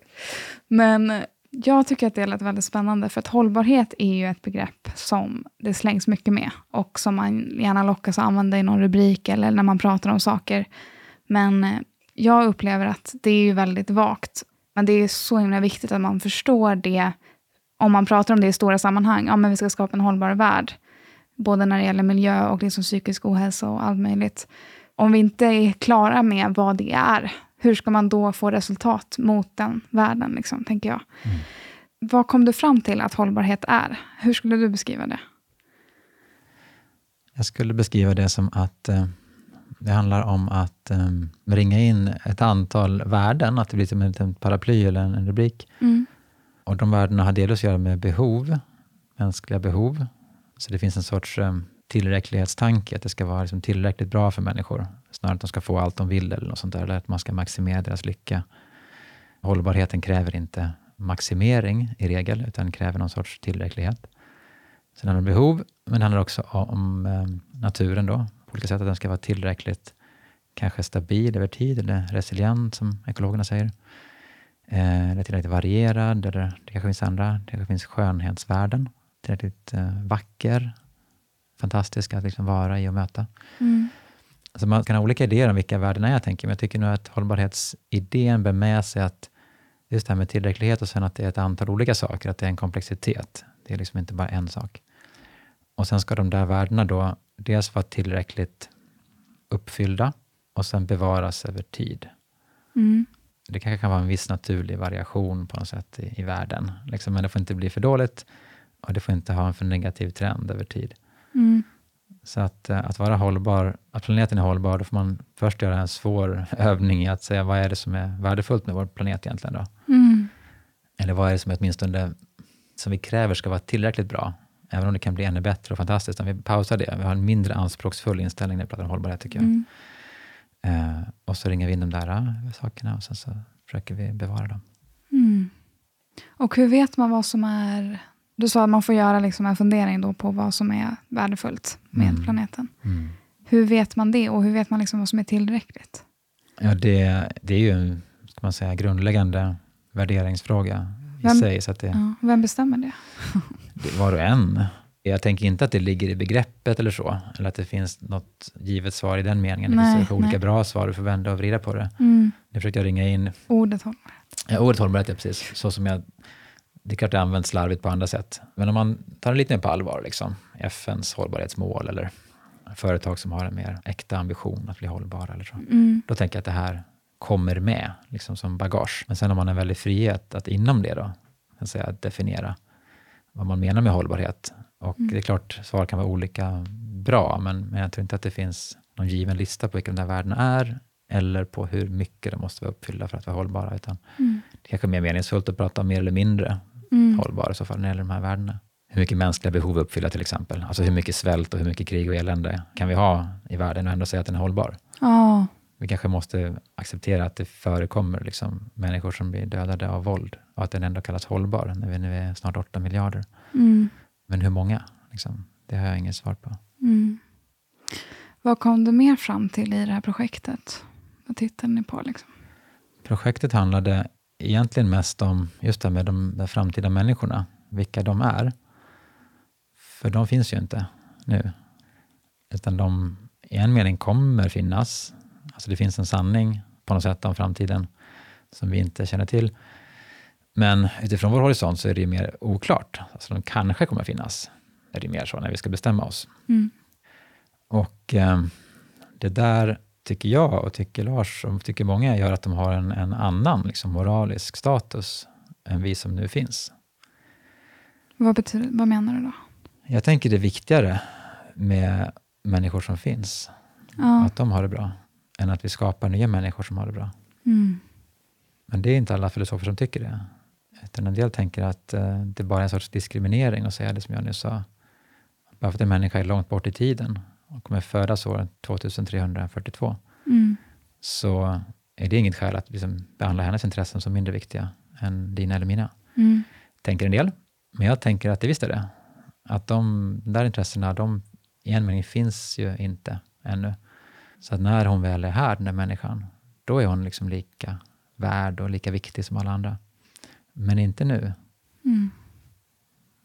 Men jag tycker att det lät väldigt spännande, för att hållbarhet är ju ett begrepp som det slängs mycket med och som man gärna lockas att använda i någon rubrik eller när man pratar om saker. Men eh, jag upplever att det är ju väldigt vagt. Men det är så himla viktigt att man förstår det om man pratar om det i stora sammanhang. Ja, men vi ska skapa en hållbar värld. Både när det gäller miljö och liksom psykisk ohälsa och allt möjligt. Om vi inte är klara med vad det är, hur ska man då få resultat mot den världen, liksom, tänker jag. Mm. Vad kom du fram till att hållbarhet är? Hur skulle du beskriva det? Jag skulle beskriva det som att eh, det handlar om att eh, ringa in ett antal värden, att det blir som en liten paraply eller en, en rubrik. Mm. Och de värdena har delvis att göra med behov, mänskliga behov. Så det finns en sorts ehm, tillräcklighetstanke, att det ska vara liksom tillräckligt bra för människor. Snarare att de ska få allt de vill eller något sånt där, eller att man ska maximera deras lycka. Hållbarheten kräver inte maximering i regel, utan kräver någon sorts tillräcklighet. Sen handlar det om behov, men det handlar också om eh, naturen då, på olika sätt, att den ska vara tillräckligt kanske stabil över tid, eller resilient som ekologerna säger. Eh, eller tillräckligt varierad, eller det kanske finns andra, det kanske finns skönhetsvärden, tillräckligt eh, vacker, fantastisk att liksom vara i och möta. Mm. Alltså man kan ha olika idéer om vilka värden är, jag tänker, men jag tycker nog att hållbarhetsidén bär med sig att just det här med tillräcklighet och sen att det är ett antal olika saker, att det är en komplexitet. Det är liksom inte bara en sak. Och sen ska de där värdena då dels vara tillräckligt uppfyllda och sen bevaras över tid. Mm. Det kanske kan vara en viss naturlig variation på något sätt i, i världen, liksom, men det får inte bli för dåligt och det får inte ha en för negativ trend över tid. Mm. Så att, eh, att vara hållbar, att planeten är hållbar, då får man först göra en svår [laughs] övning i att säga vad är det som är värdefullt med vår planet egentligen då? Mm. Eller vad är det som är åtminstone som vi kräver ska vara tillräckligt bra? Även om det kan bli ännu bättre och fantastiskt om vi pausar det. Vi har en mindre anspråksfull inställning när vi pratar om hållbarhet tycker jag. Mm. Eh, och så ringer vi in de där eh, sakerna och sen så försöker vi bevara dem. Mm. Och hur vet man vad som är... Du sa att man får göra liksom en fundering då på vad som är värdefullt med Mm. planeten. Mm. Hur vet man det och hur vet man liksom vad som är tillräckligt? Ja, det, det är ju en ska man säga, grundläggande värderingsfråga i Vem- sig. Så att det, Ja, vem bestämmer det? [laughs] det, var och en. Jag tänker inte att det ligger i begreppet eller så, eller att det finns något givet svar i den meningen. Det Nej, finns kanske olika nej. bra svar, du får vända och vrida på det. Mm. Nu försökte jag ringa in, Ordet hållbarhet. ja, ordet hållbarhet är precis så som jag, det är klart det används slarvigt på andra sätt, men om man tar det lite mer på allvar, liksom, FNs hållbarhetsmål eller företag som har en mer äkta ambition att bli hållbara eller så, Mm. då tänker jag att det här kommer med liksom som bagage. Men sen har man en väldig frihet att inom det då, att säga, definiera vad man menar med hållbarhet. Och mm. det är klart, svar kan vara olika bra, men, men jag tror inte att det finns någon given lista på vilka de där värdena är, eller på hur mycket de måste vara uppfyllda för att vara hållbara. Utan mm. Det kanske är mer meningsfullt att prata om mer eller mindre mm. hållbara i så fall, när det gäller de här värdena. Hur mycket mänskliga behov uppfylla till exempel. Alltså hur mycket svält och hur mycket krig och elände kan vi ha i världen och ändå säga att den är hållbar? Oh. Vi kanske måste acceptera att det förekommer liksom människor som blir dödade av våld och att den ändå kallas hållbar när vi nu är snart 8 miljarder. Mm. Men hur många? Liksom, det har jag inget svar på. Mm. Vad kom du mer fram till i det här projektet? Vad tittade ni på? Liksom? Projektet handlade egentligen mest om just det här med de, de framtida människorna, vilka de är. För de finns ju inte nu. Utan de i en mening kommer finnas. Alltså det finns en sanning på något sätt om framtiden som vi inte känner till. Men utifrån vår horisont så är det mer oklart. Alltså de kanske kommer finnas. Är det mer så när vi ska bestämma oss. Mm. Och eh, det där tycker jag och tycker Lars och tycker många gör att de har en, en annan liksom, moralisk status än vi som nu finns. Vad, betyder, vad menar du då? Jag tänker det är viktigare med människor som finns, ja. att de har det bra, än att vi skapar nya människor som har det bra. Mm. Men det är inte alla filosofer som tycker det. Utan en del tänker att uh, det bara är en sorts diskriminering att säga det som jag nyss sa. Bara för att en människa är långt bort i tiden och kommer födas år 2342, mm. så är det inget skäl att liksom behandla hennes intressen som mindre viktiga än dina eller mina. Mm. Tänker en del. Men jag tänker att det visst är det. Att de där intressena, de i en mening finns ju inte ännu. Så att när hon väl är här, den där människan, då är hon liksom lika värd och lika viktig som alla andra. Men inte nu. Mm.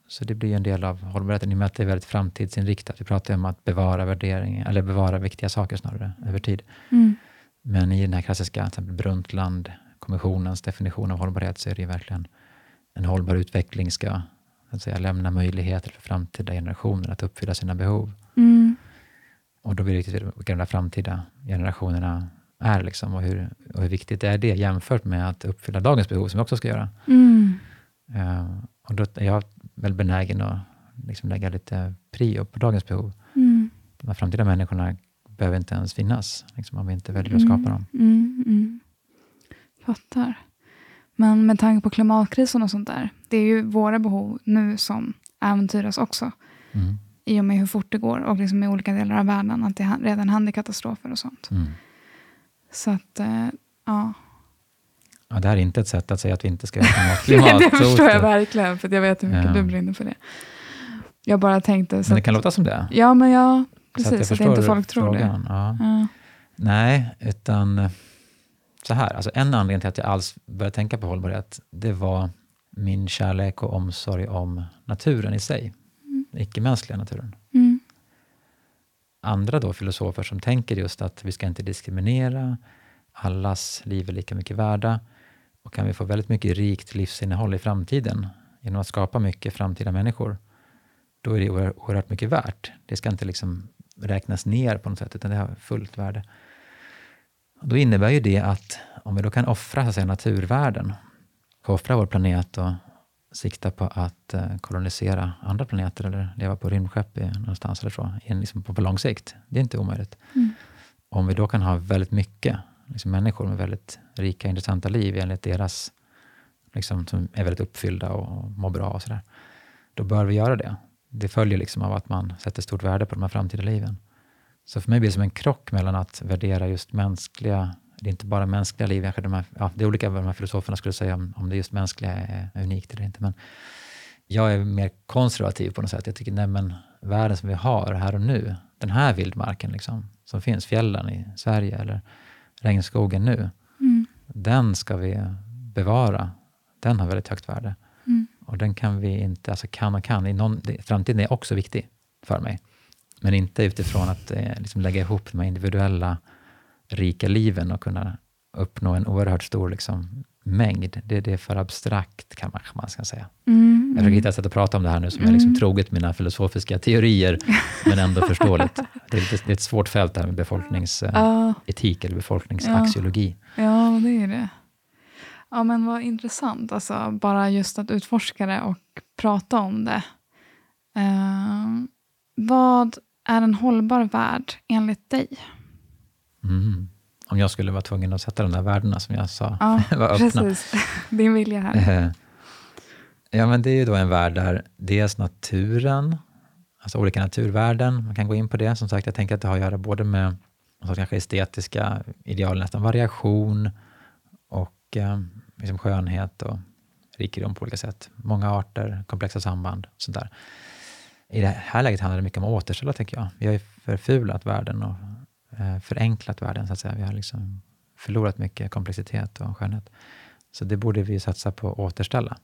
Så det blir en del av hållbarheten i och med att det är väldigt framtidsinriktat. Vi pratar om att bevara värderingar, eller bevara viktiga saker snarare, över tid. Mm. Men i den här klassiska Brundtland-kommissionens definition av hållbarhet så är det verkligen en hållbar utveckling ska att säga, lämna möjligheter för framtida generationer att uppfylla sina behov. Mm. Och då blir det viktigt vilka de där framtida generationerna är liksom, och, hur, och hur viktigt är det jämfört med att uppfylla dagens behov som vi också ska göra. Mm. Uh, och då jag väl benägen att liksom lägga lite prio på dagens behov. Mm. De här framtida människorna behöver inte ens finnas, liksom, om vi inte väljer att skapa dem. Mm, mm. Fattar. Men med tanke på klimatkrisen och sånt där, det är ju våra behov nu som äventyras också. Mm. I och med hur fort det går och liksom i olika delar av världen, att det redan händer katastrofer och sånt. Mm. Så att, äh, ja. Ja, det här är inte ett sätt att säga att vi inte ska göra klimat. [laughs] det förstår jag verkligen, för jag vet hur mycket ja. du brinner för det. Jag bara tänkte... men det kan låta som det. Ja, men ja, precis. Så att, så att inte folk tror frågan. det. Ja. Ja. Nej, utan så här. Alltså en anledning till att jag alls började tänka på hållbarhet, det var min kärlek och omsorg om naturen i sig. Mm. Icke-mänskliga naturen. Mm. Andra då filosofer som tänker just att vi ska inte diskriminera, allas liv är lika mycket värda. Och kan vi få väldigt mycket rikt livsinnehåll i framtiden genom att skapa mycket framtida människor, då är det oerhört mycket värt. Det ska inte liksom räknas ner på något sätt, utan det har fullt värde. Då innebär ju det att om vi då kan offra så säga, naturvärden, offra vår planet och sikta på att eh, kolonisera andra planeter eller leva på rymdskepp någonstans eller så, liksom på, på lång sikt. Det är inte omöjligt. Mm. Om vi då kan ha väldigt mycket liksom människor med väldigt rika, intressanta liv enligt deras, liksom, som är väldigt uppfyllda och mår bra och sådär. Då bör vi göra det. Det följer liksom av att man sätter stort värde på de här framtida liven. Så för mig blir det som en krock mellan att värdera just mänskliga, det är inte bara mänskliga liv, kanske de här, ja, det är olika vad de här filosoferna skulle säga om, om det just mänskliga är unikt eller inte. Men jag är mer konservativ på något sätt. Jag tycker, nej men världen som vi har här och nu, den här vildmarken liksom, som finns, fjällen i Sverige eller regnskogen nu, mm. den ska vi bevara. Den har väldigt högt värde. Mm. Och den kan vi inte, alltså kan och kan, i någon, framtiden är också viktig för mig. Men inte utifrån att eh, liksom lägga ihop de individuella rika liven och kunna uppnå en oerhört stor liksom, mängd. Det, det är för abstrakt, kan man, man ska säga. Mm, jag försöker hitta ett sätt att prata om det här nu som mm. är liksom mm. troget mina filosofiska teorier, men ändå [laughs] förståeligt. Det är, lite, det är ett svårt fält det här med befolkningsetik uh, eller befolkningsaxiologi. Ja, ja, det är det. Ja, men vad intressant. Alltså, bara just att utforska det och prata om det. Uh, vad är en hållbar värld enligt dig? Mm. Om jag skulle vara tvungen att sätta de där värdena som jag sa ja, [laughs] var öppna. Precis. Din vilja här. Ja, men det är ju då en värld där dels naturen, alltså olika naturvärden, man kan gå in på det. Som sagt, jag tänker att det har att göra både med alltså kanske estetiska ideal, nästan variation och eh, liksom skönhet och rikedom på olika sätt. Många arter, komplexa samband och sånt där. I det här läget handlar det mycket om att återställa, tänker jag. Vi har ju förfulat världen och eh, förenklat världen, så att säga. Vi har liksom förlorat mycket komplexitet och skönhet. Så det borde vi satsa på att återställa.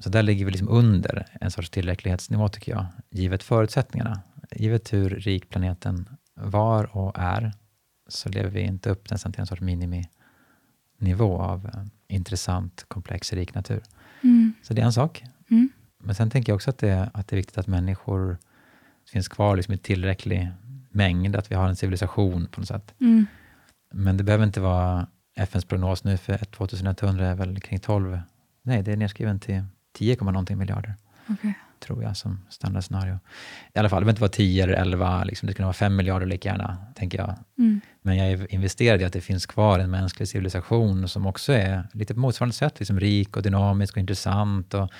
Så där ligger vi liksom under en sorts tillräcklighetsnivå, tycker jag, givet förutsättningarna. Givet hur rik planeten var och är, så lever vi inte upp nästan till en sorts miniminivå av eh, intressant, komplex, rik natur. Mm. Så det är en sak. Mm. Men sen tänker jag också att det, att det är viktigt att människor finns kvar liksom i tillräcklig mängd, att vi har en civilisation på något sätt. Mm. Men det behöver inte vara FNs prognos nu för 2100 är väl kring 12, nej det är nedskriven till 10, någonting miljarder. Okay. Tror jag som standardscenario. I alla fall, det behöver inte vara 10 eller 11, liksom, det skulle vara 5 miljarder lika gärna, tänker jag. Mm. Men jag är investerad i att det finns kvar en mänsklig civilisation som också är lite på motsvarande sätt liksom rik och dynamisk och intressant och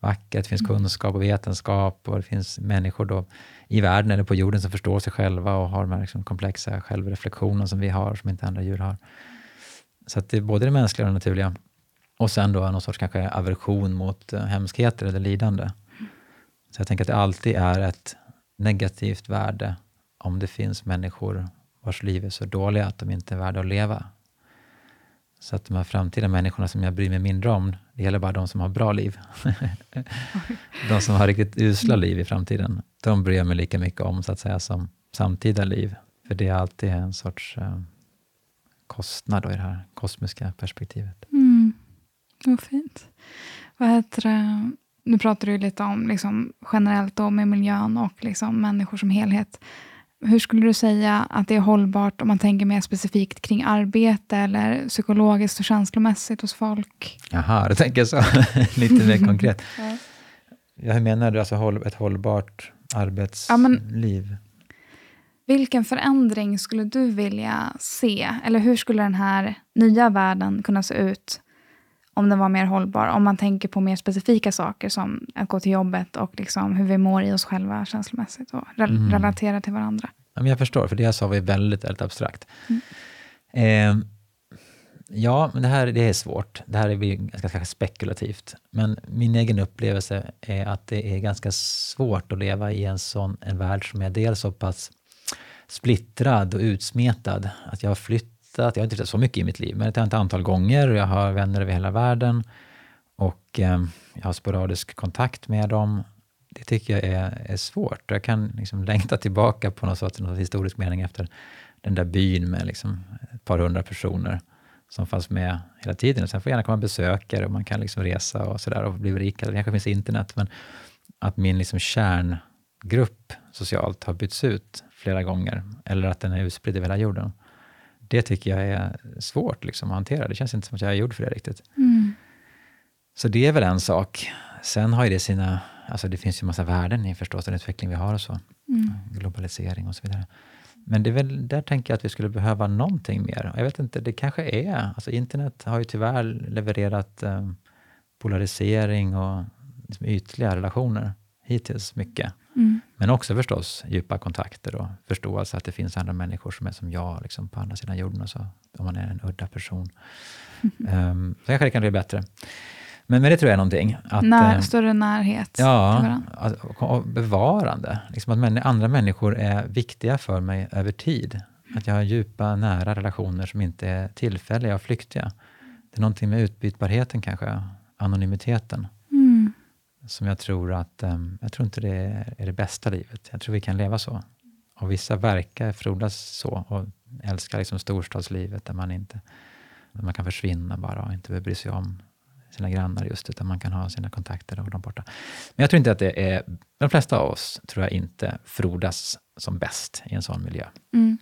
vacker. Det finns mm. kunskap och vetenskap och det finns människor då i världen eller på jorden som förstår sig själva och har de här liksom komplexa självreflektioner som vi har, som inte andra djur har. Så att det är både det mänskliga och det naturliga. Och sen då någon sorts kanske aversion mot eh, hemskheter eller lidande. Så jag tänker att det alltid är ett negativt värde om det finns människor vars liv är så dåliga att de inte är värda att leva. Så att de här framtida människorna som jag bryr mig mindre om, det gäller bara de som har bra liv. [laughs] de som har riktigt usla liv i framtiden, de bryr jag mig lika mycket om så att säga som samtida liv. För det är alltid en sorts eh, kostnad då, i det här kosmiska perspektivet. Mm. Vad fint. Vad heter det? Nu pratar du lite om liksom, generellt då med miljön och liksom, människor som helhet. Hur skulle du säga att det är hållbart om man tänker mer specifikt kring arbete eller psykologiskt och känslomässigt hos folk? Jaha, du tänker så. [laughs] Lite mer konkret. [laughs] ja. ja. hur menar du? Alltså ett hållbart arbetsliv? Ja, vilken förändring skulle du vilja se? Eller hur skulle den här nya världen kunna se ut om den var mer hållbar? Om man tänker på mer specifika saker som att gå till jobbet och liksom hur vi mår i oss själva känslomässigt och re mm. relatera till varandra. Ja, men jag förstår, för det jag sa var väldigt, väldigt abstrakt. Mm. Eh, ja, men det här det är svårt. Det här är ganska, ganska spekulativt. Men min egen upplevelse är att det är ganska svårt att leva i en sån en värld som är dels så pass splittrad och utsmetad. Att jag har flyttat, jag har inte flyttat så mycket i mitt liv, men ett antal gånger. Jag har vänner över hela världen och eh, jag har sporadisk kontakt med dem. Det tycker jag är, är svårt. Jag kan liksom längta tillbaka på något sorts något historisk mening efter den där byn med liksom ett par hundra personer som fanns med hela tiden. Sen får gärna komma besökare och man kan liksom resa och sådär och bli rikare. Det kanske finns internet, men att min liksom kärngrupp socialt har bytts ut flera gånger, eller att den är utspridd över hela jorden. Det tycker jag är svårt liksom, att hantera. Det känns inte som att jag är gjord för det riktigt. Mm. Så det är väl en sak. Sen har ju det sina... Alltså det finns ju massa värden i förstås den utveckling vi har och så. Mm. Globalisering och så vidare. Men det är väl, där tänker jag att vi skulle behöva någonting mer. Jag vet inte, det kanske är... Alltså internet har ju tyvärr levererat um, polarisering och liksom ytliga relationer hittills mycket. Mm. Men också förstås djupa kontakter och förståelse att det finns andra människor som är som jag liksom på andra sidan jorden. Och så, om man är en udda person. Mm. [laughs] Um, så kanske det kan bli bättre. Men, men det tror jag är någonting. Att, När, eh, större närhet ja, och bevarande. Liksom att andra människor är viktiga för mig över tid. Att jag har djupa, nära relationer som inte är tillfälliga och flyktiga. Det är någonting med utbytbarheten kanske, anonymiteten som jag tror att, um, jag tror inte det är det bästa livet. Jag tror vi kan leva så. Och vissa verkar frodas så och älskar liksom storstadslivet där man inte där man kan försvinna bara och inte behöver bry sig om sina grannar just, utan man kan ha sina kontakter och de borta. Men jag tror inte att det är, de flesta av oss tror jag inte frodas som bäst i en sån miljö. Mm.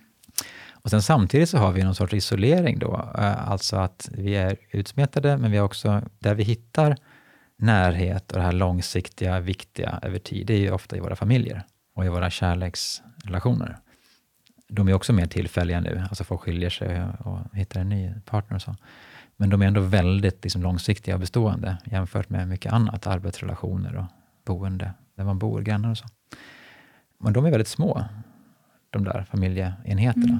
Och sen samtidigt så har vi någon sorts isolering då, eh, alltså att vi är utsmetade, men vi är också, där vi hittar närhet och det här långsiktiga, viktiga över tid, det är ju ofta i våra familjer och i våra kärleksrelationer. De är också mer tillfälliga nu, alltså folk skiljer sig och hittar en ny partner och så. Men de är ändå väldigt liksom, långsiktiga och bestående jämfört med mycket annat, arbetsrelationer och boende, där man bor, grannar och så. Men de är väldigt små, de där familjeenheterna. Mm.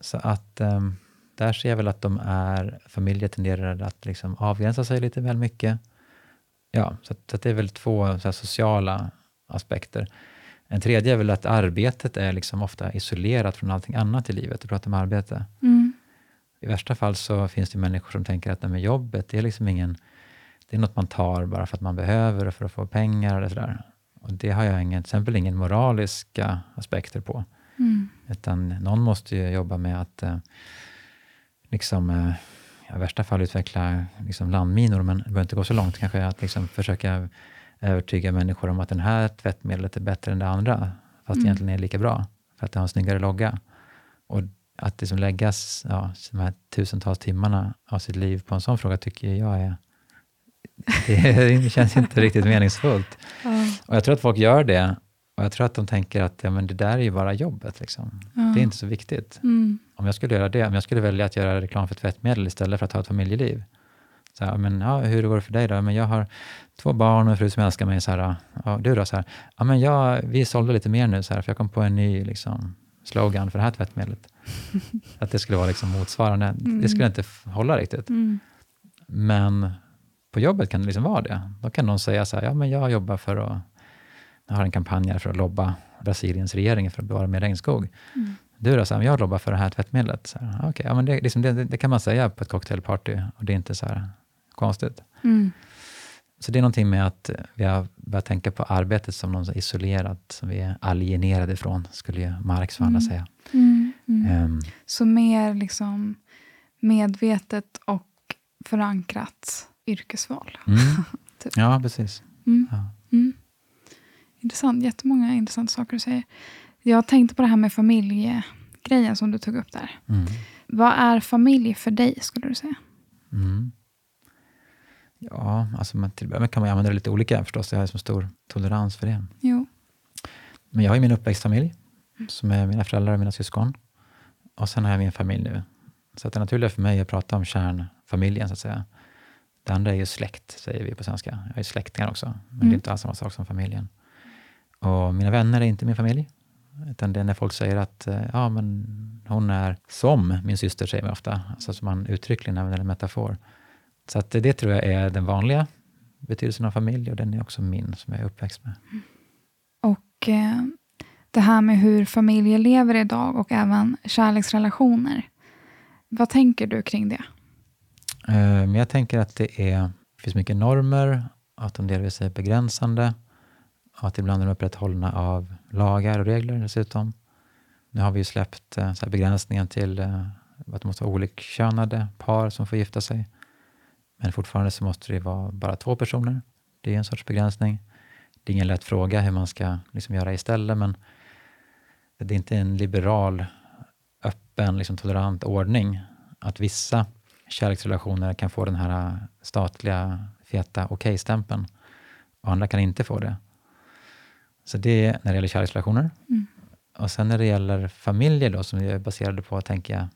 Så att um, där ser jag väl att de är, familjer tenderar att liksom avgränsa sig lite väl mycket. Ja, så, att, så att det är väl två sociala aspekter. En tredje är väl att arbetet är liksom ofta isolerat från allting annat i livet. Du pratar om arbete. Mm. I värsta fall så finns det människor som tänker att med jobbet, det är liksom ingen... Det är något man tar bara för att man behöver och för att få pengar och sådär. Och det har jag ingen, till exempel ingen moraliska aspekter på. Mm. Utan någon måste ju jobba med att eh, liksom, eh, i värsta fall utveckla liksom landminor, men det behöver inte gå så långt kanske, att liksom försöka övertyga människor om att det här tvättmedlet är bättre än det andra, fast mm. egentligen är lika bra, för att det har en snyggare logga. Och att liksom läggas ja, de här tusentals timmarna av sitt liv på en sån fråga tycker jag är [laughs] det känns inte riktigt meningsfullt. Ja. Och jag tror att folk gör det och jag tror att de tänker att ja, men det där är ju bara jobbet. Liksom. Ja. Det är inte så viktigt. Mm. Om jag skulle göra det, om jag skulle välja att göra reklam för tvättmedel istället för att ha ett familjeliv. Så här, men, ja, hur går det för dig då? Men jag har två barn och en fru som älskar mig. Så här, ja, du då? Så här, ja, men jag, vi sålde lite mer nu, så här, för jag kom på en ny liksom, slogan för det här tvättmedlet. [laughs] att det skulle vara liksom motsvarande. Mm. Det skulle inte hålla riktigt. Mm. Men på jobbet kan det liksom vara det. Då kan någon säga så här, ja men jag jobbar för att, jag har en kampanj för att lobba Brasiliens regering för att bevara mer regnskog. Mm. Du då, så här, jag jobbar för det här tvättmedlet. Så här, okay, ja, men det, liksom, det, det, kan man säga på ett cocktailparty och det är inte så här konstigt. Mm. Så det är någonting med att vi har börjat tänka på arbetet som något isolerat, som vi är alienerade ifrån, skulle ju Marx och andra mm. säga. Um, så mer liksom medvetet och förankrat yrkesval. Mm. [laughs] typ. Ja, precis. Mm. Ja. Mm. Intressant. Jättemånga intressanta saker du säger. Jag tänkte på det här med familjegrejen som du tog upp där. Mm. Vad är familj för dig, skulle du säga? Mm. Ja, alltså man, till kan man använda det lite olika förstås. Jag har så stor tolerans för det. Jo. Men jag har ju min uppväxtfamilj, mm. som är mina föräldrar och mina syskon. Och sen har jag min familj nu. Så det naturliga för mig är att prata om kärnfamiljen, så att säga. Det andra är ju släkt, säger vi på svenska. Jag är släktingar också, men mm. det är inte alls samma sak som familjen. Och mina vänner är inte min familj. Utan det är när folk säger att eh, ja, men hon är som min syster, säger man ofta. Alltså som man uttryckligen använder en metafor. Så att det tror jag är den vanliga betydelsen av familj och den är också min, som jag är uppväxt med. Och eh, det här med hur familjer lever idag och även kärleksrelationer. Vad tänker du kring det? Eh, men jag tänker att det är, finns mycket normer, att de delvis är begränsande, att ibland är de upprätthållna av lagar och regler dessutom. Nu har vi ju släppt eh, så begränsningen till eh, att det måste vara olikkönade par som får gifta sig. Men fortfarande så måste det vara bara två personer. Det är en sorts begränsning. Det är ingen lätt fråga hur man ska liksom göra istället, men det är inte en liberal, öppen, liksom tolerant ordning att vissa kärleksrelationer kan få den här statliga, feta okej-stämpeln och andra kan inte få det. Så det är när det gäller kärleksrelationer. Mm. Och sen när det gäller familjer då, som är baserade på, tänker jag,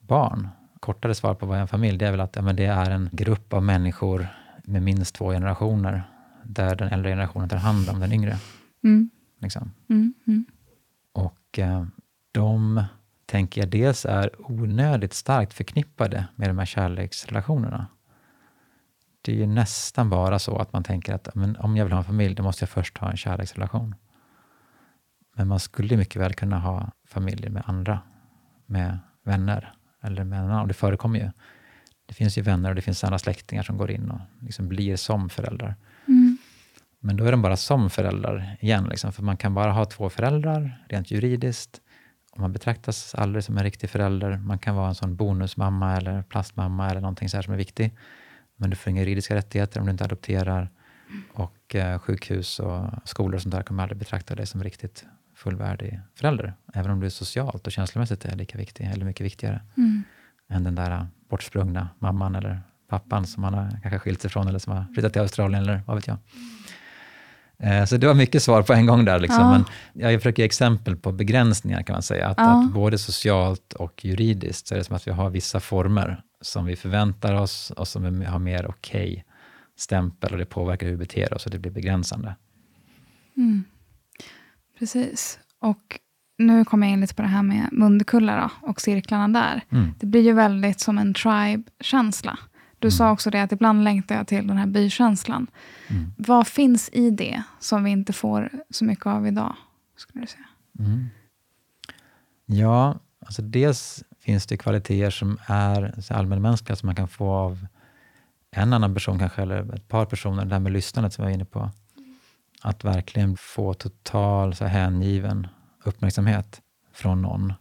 barn. Kortare svar på vad en familj, det är väl att ja, men det är en grupp av människor med minst två generationer, där den äldre generationen tar hand om den yngre. Mm. Liksom. Mm. mm. Och eh, de tänker jag dels är onödigt starkt förknippade med de här kärleksrelationerna. Det är ju nästan bara så att man tänker att men om jag vill ha en familj, då måste jag först ha en kärleksrelation. Men man skulle mycket väl kunna ha familjer med andra, med vänner eller med någon annan. Det förekommer ju. Det finns ju vänner och det finns andra släktingar som går in och liksom blir som föräldrar. Mm. Men då är de bara som föräldrar igen, liksom, för man kan bara ha två föräldrar rent juridiskt man betraktas aldrig som en riktig förälder. Man kan vara en sån bonusmamma eller plastmamma eller någonting så här som är viktig. Men du får inga juridiska rättigheter om du inte adopterar. Och eh, sjukhus och skolor och sånt där kommer aldrig betrakta dig som riktigt fullvärdig förälder. Även om du socialt och känslomässigt är lika viktig, eller mycket viktigare, Mm. än den där bortsprungna mamman eller pappan som man har kanske skilt sig från eller som har flyttat till Australien eller vad vet jag. Eh, Så det var mycket svar på en gång där. Liksom. Ja. Men jag försöker ge exempel på begränsningar kan man säga. Att, Ja. att både socialt och juridiskt så är det som att vi har vissa former som vi förväntar oss och som vi har mer okej stämpel och det påverkar hur vi beter oss och det blir begränsande. Mm. Precis. Och nu kommer jag in lite på det här med Mundekullar då, och cirklarna där. Mm. Det blir ju väldigt som en tribe-känsla. Du sa också det att ibland längtar jag till den här bykänslan. Mm. Vad finns i det som vi inte får så mycket av idag? Skulle du säga? Mm. Ja, alltså dels finns det kvaliteter som är allmänmänskliga som man kan få av en annan person kanske, eller ett par personer. Det här med lyssnandet som jag var inne på. Att verkligen få total så här, hängiven uppmärksamhet från någon.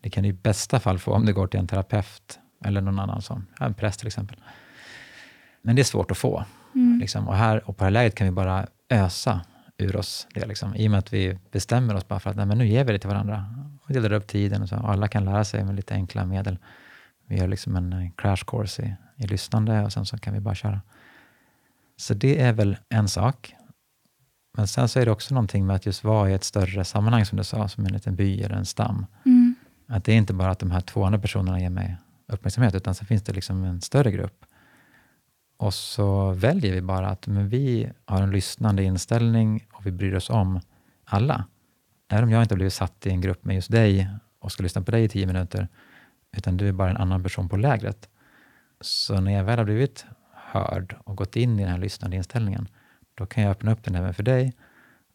Det kan du i bästa fall få om det går till en terapeut eller någon annan som, en präst till exempel. Men det är svårt att få. Mm. Liksom. Och, här, och på det här läget kan vi bara ösa ur oss det. Liksom. I och med att vi bestämmer oss bara för att nej, men nu ger vi det till varandra. Och delar upp tiden och så. Alla kan lära sig med lite enkla medel. Vi gör liksom en eh, crash course i, i lyssnande och sen så kan vi bara köra. Så det är väl en sak. Men sen så är det också någonting med att just vara i ett större sammanhang som du sa, som en liten by eller en stam. Mm. Att det är inte bara att de här två andra personerna ger mig uppmärksamhet, utan så finns det liksom en större grupp. Och så väljer vi bara att men vi har en lyssnande inställning och vi bryr oss om alla. Även om jag inte har blivit satt i en grupp med just dig och ska lyssna på dig i tio minuter, utan du är bara en annan person på lägret. Så när jag väl har blivit hörd och gått in i den här lyssnande inställningen, då kan jag öppna upp den även för dig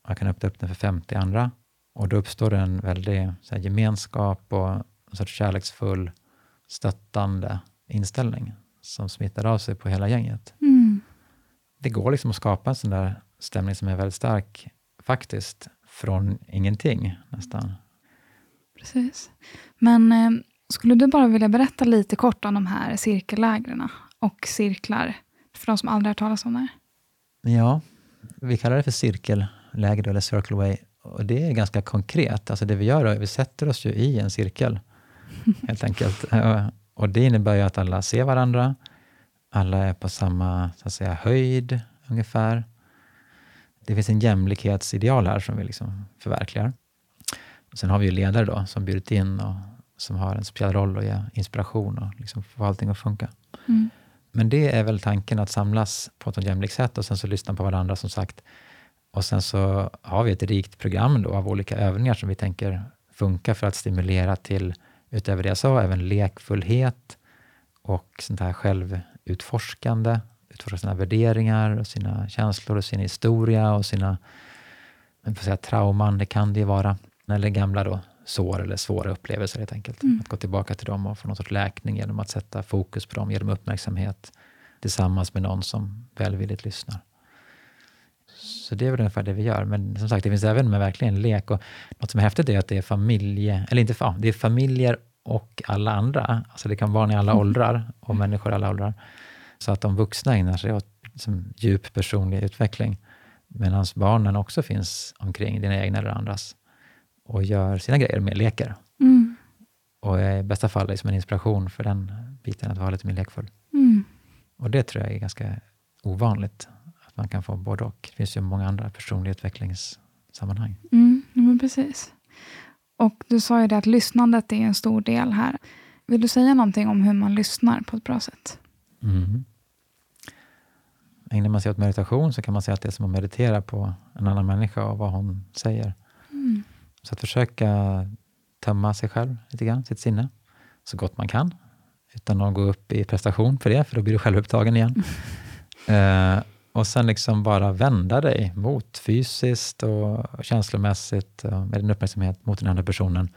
och jag kan öppna upp den för 50 andra. Och då uppstår en väldig så här, gemenskap och en sorts kärleksfull, stöttande inställning som smittar av sig på hela gänget. Mm. Det går liksom att skapa en sån där stämning som är väldigt stark, faktiskt, från ingenting nästan. Precis. Men eh, skulle du bara vilja berätta lite kort om de här cirkellägren och cirklar, för de som aldrig har talas om det? Ja, vi kallar det för cirkelläger eller circle way. Och det är ganska konkret. Alltså det vi gör är att vi sätter oss ju i en cirkel, [laughs] helt enkelt. Och det innebär ju att alla ser varandra. Alla är på samma så att säga, höjd ungefär. Det finns en jämlikhetsideal här som vi liksom förverkligar. Och sen har vi ju ledare då som bjudit in och som har en speciell roll att ge inspiration och liksom få allting att funka. Mm. Men det är väl tanken att samlas på ett jämlikt sätt och sen så lyssna på varandra som sagt. Och sen så har vi ett rikt program då av olika övningar som vi tänker funka för att stimulera till, utöver det jag sa, även lekfullhet och sånt här självutforskande, utforska sina värderingar och sina känslor och sin historia och sina jag får säga, trauman, det kan det ju vara, eller gamla då, sår eller svåra upplevelser helt enkelt. Mm. Att gå tillbaka till dem och få någon sorts läkning genom att sätta fokus på dem, ge dem uppmärksamhet tillsammans med någon som välvilligt lyssnar. Så det är väl ungefär det vi gör. Men som sagt, det finns även med verkligen lek. Och något som är häftigt är att det är familje, eller inte ja, det är familjer och alla andra. Alltså det kan vara barn i alla åldrar och människor i alla åldrar. Så att de vuxna ägnar sig åt liksom, djup personlig utveckling. Medan barnen också finns omkring, dina egna eller andras. Och gör sina grejer med leker. Mm. Och är i bästa fall liksom en inspiration för den biten, att vara lite mer lekfull. Mm. Och det tror jag är ganska ovanligt, att man kan få både och. Det finns ju många andra personliga utvecklingssammanhang. Mm. Men precis. Och du sa ju det att lyssnandet är en stor del här. Vill du säga någonting om hur man lyssnar på ett bra sätt? Mm. Ägnar man sig åt meditation så kan man säga att det är som att meditera på en annan människa och vad hon säger. Mm. Så att försöka tömma sig själv lite grann, sitt sinne, så gott man kan. Utan att gå upp i prestation för det, för då blir du självupptagen igen. [laughs] Eh, och sen liksom bara vända dig mot fysiskt och känslomässigt och med din uppmärksamhet mot den andra personen.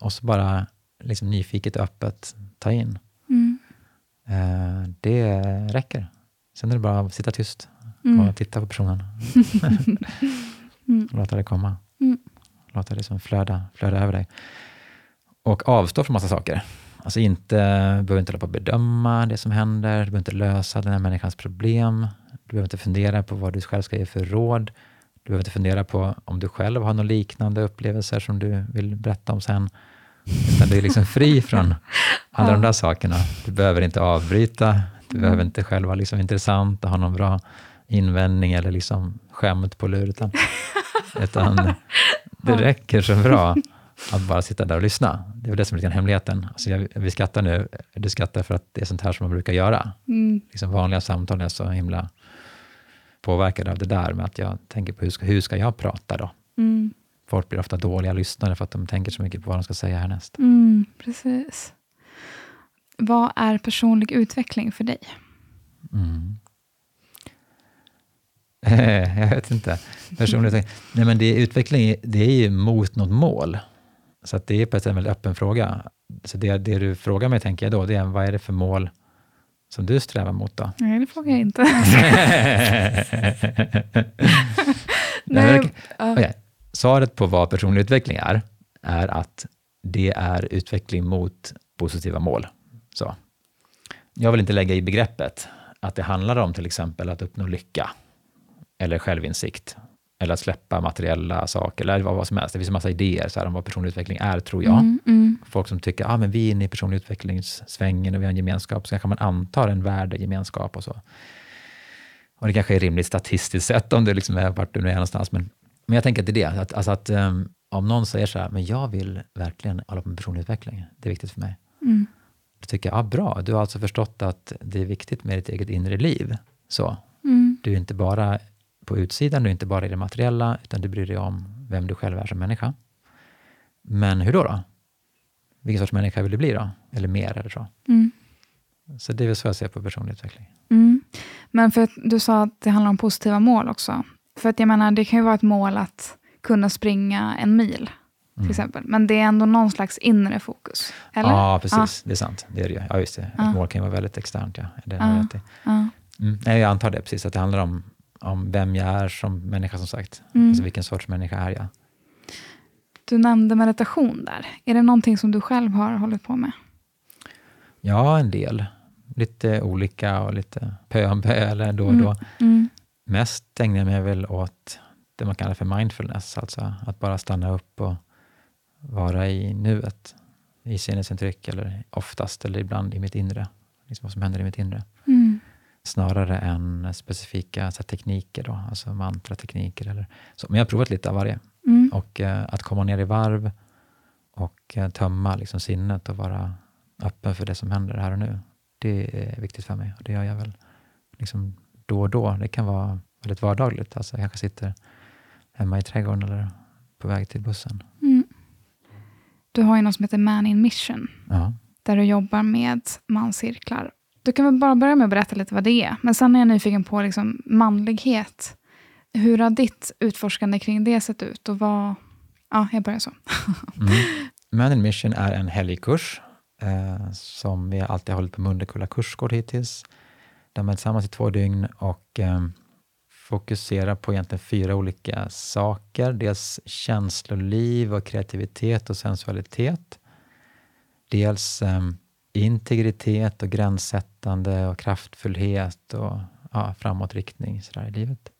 Och så bara liksom nyfiket öppet ta in. Mm. Eh, det räcker. Sen är det bara att sitta tyst Mm. och titta på personen. [laughs] Mm. Låta det komma. Mm. Låta det som flöda, flöda över dig. Och avstå från massa saker. Alltså inte, behöver inte hålla på att bedöma det som händer. Du behöver inte lösa den här människans problem. Du behöver inte fundera på vad du själv ska ge för råd. Du behöver inte fundera på om du själv har några liknande upplevelser som du vill berätta om sen. Utan du är liksom fri [laughs] från alla de där sakerna. Du behöver inte avbryta, du behöver inte själv vara liksom intressant och ha någon bra invändning eller liksom skämt på lur, utan, [laughs] utan det räcker så bra att bara sitta där och lyssna. Det är det som är hemligheten. Alltså jag, vi skrattar nu, du skrattar för att det är sånt här som man brukar göra. Mm. Liksom vanliga samtal är så himla påverkade av det där med att jag tänker på hur ska, hur ska jag prata då? Mm. Folk blir ofta dåliga lyssnare för att de tänker så mycket på vad de ska säga härnäst. Mm, precis. Vad är personlig utveckling för dig? Mm. [laughs] jag vet inte. Personlig utveckling. Nej, men det är, utveckling det är ju mot något mål. Så det är på ett sätt en väldigt öppen fråga. Så det, det du frågar mig, tänker jag då, det är vad är det för mål som du strävar mot då? Nej, det frågar jag inte. [laughs] Nej, okay. Svaret på vad personlig utveckling är, är att det är utveckling mot positiva mål. Så. Jag vill inte lägga i begreppet att det handlar om till exempel att uppnå lycka, eller självinsikt, eller att släppa materiella saker, eller vad som helst. Det finns en massa idéer så här, om vad personlig utveckling är, tror jag. Mm, mm, Folk som tycker att ah, vi är inne i personlig utvecklingssvängen och vi har en gemenskap, så kanske man antar en värdegemenskap och så. Och det kanske är rimligt statistiskt sett om du liksom är vart du nu är någonstans. Men, men jag tänker att det är det, att, alltså att um, om någon säger så här, men jag vill verkligen hålla på med personlig utveckling, det är viktigt för mig. mm, Då tycker jag, ah, bra, du har alltså förstått att det är viktigt med ditt eget inre liv. Så, mm, du är inte bara på utsidan, du är inte bara i det materiella, utan du bryr dig om vem du själv är som människa. Men hur då? då? Vilken sorts människa vill du bli då? Eller mer eller så. mm, Så det är väl så jag ser på personlig utveckling. mm. Men för att du sa att det handlar om positiva mål också. För att jag menar, det kan ju vara ett mål att kunna springa en mil, till Mm. exempel. Men det är ändå någon slags inre fokus. Eller? Ja, precis. Det är sant. Det är det. Ja, just det. Ett Ja. mål kan ju vara väldigt externt. Ja. Det Ja. rätt i. Ja. Mm. Nej, jag antar det precis, att det handlar om, om vem jag är som människa, som sagt. Mm. Alltså vilken sorts människa är jag? Du nämnde meditation där. Är det någonting som du själv har hållit på med? Ja, en del. Lite olika och lite pö om pö, eller då och Mm. då. Mm. Mest ägnar jag mig väl åt det man kallar för mindfulness, alltså att bara stanna upp och vara i nuet, i sinnesintryck, eller oftast eller ibland i mitt inre, liksom vad som händer i mitt inre. Mm. Snarare än specifika så här, tekniker, då, alltså mantratekniker. Eller så. Men jag har provat lite av varje. Mm. Och eh, att komma ner i varv och eh, tömma liksom, sinnet och vara öppen för det som händer här och nu. Det är viktigt för mig och det gör jag väl liksom, då och då. Det kan vara väldigt vardagligt. Alltså, jag kanske sitter hemma i trädgården eller på väg till bussen. Mm. Du har ju något som heter Man in Mission, Ja. där du jobbar med manscirklar. Du kan väl bara börja med att berätta lite vad det är. Men sen är jag nyfiken på liksom manlighet. Hur har ditt utforskande kring det sett ut? Och vad... Ja, jag börjar så. [laughs] Mm. Man in Mission är en helgkurs eh, som vi alltid har hållit på Mundekulla kursgård hittills. Där man är tillsammans i två dygn och eh, fokuserar på egentligen fyra olika saker. Dels känsloliv och kreativitet och sensualitet. Dels eh, integritet och gränssättande och kraftfullhet och ja, framåtriktning så där i livet.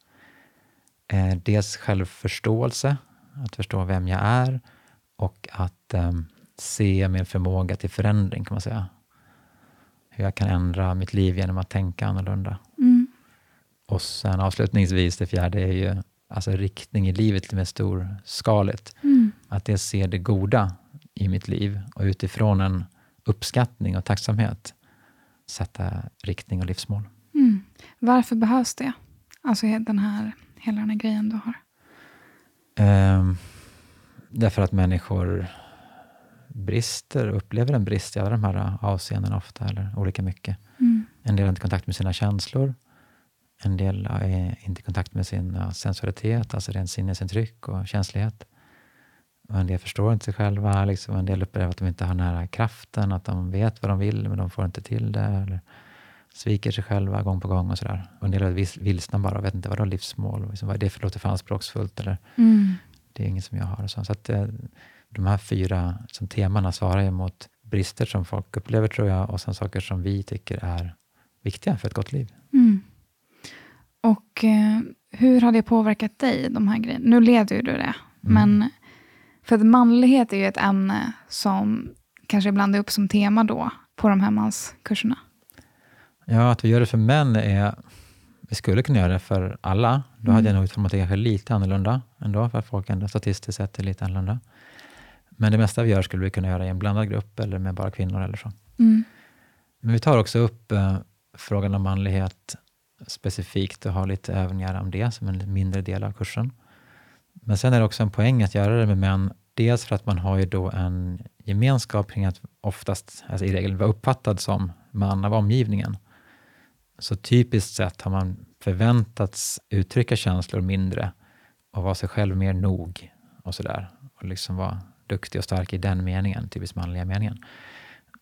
Eh, dels självförståelse, att förstå vem jag är och att em, se min förmåga till förändring, kan man säga. Hur jag kan ändra mitt liv genom att tänka annorlunda. Mm. Och sen avslutningsvis, det fjärde är ju alltså riktning i livet lite mer storskaligt. Mm. Att jag ser det goda i mitt liv och utifrån en uppskattning och tacksamhet sätta riktning och livsmål. Mm. Varför behövs det? Alltså den här, hela den här grejen du har. Ehm, därför att människor brister, upplever en brist i alla de här avseendena ofta, eller olika mycket. Mm. En del har inte kontakt med sina känslor. En del är inte i kontakt med sin ja, sensualitet, alltså rent sinnesintryck och känslighet. Och en del förstår inte sig själva. Liksom. En del upplever att de inte har nära kraften, att de vet vad de vill, men de får inte till det. Eller sviker sig själva gång på gång och sådär. Och en del är vilsna bara och vet inte vad de livsmål och liksom, vad är det för låter för anspråksfullt. Eller Mm. det är inget som jag har. och Så, så att, eh, de här fyra som temana svarar ju mot brister som folk upplever, tror jag, och sen saker som vi tycker är viktiga för ett gott liv. Mm. Och eh, hur har det påverkat dig, de här grejerna? Nu leder ju du det, Mm. men för att manlighet är ju ett ämne som kanske ibland är upp som tema då på de här manskurserna. Ja, att vi gör det för män är... Vi skulle kunna göra det för alla. Då hade jag nog utformat det kanske lite annorlunda ändå, för att folk ändå statistiskt sett är lite annorlunda. Men det mesta vi gör skulle vi kunna göra i en blandad grupp eller med bara kvinnor eller så. Mm. Men vi tar också upp eh, frågan om manlighet specifikt och har lite övningar om det som en mindre del av kursen. Men sen är det också en poäng att göra det med män. Dels för att man har ju då en gemenskap kring att oftast, alltså i regel, vara uppfattad som man av omgivningen. Så typiskt sett har man förväntats uttrycka känslor mindre och vara sig själv mer nog och sådär. Och liksom vara duktig och stark i den meningen, typiskt manliga meningen.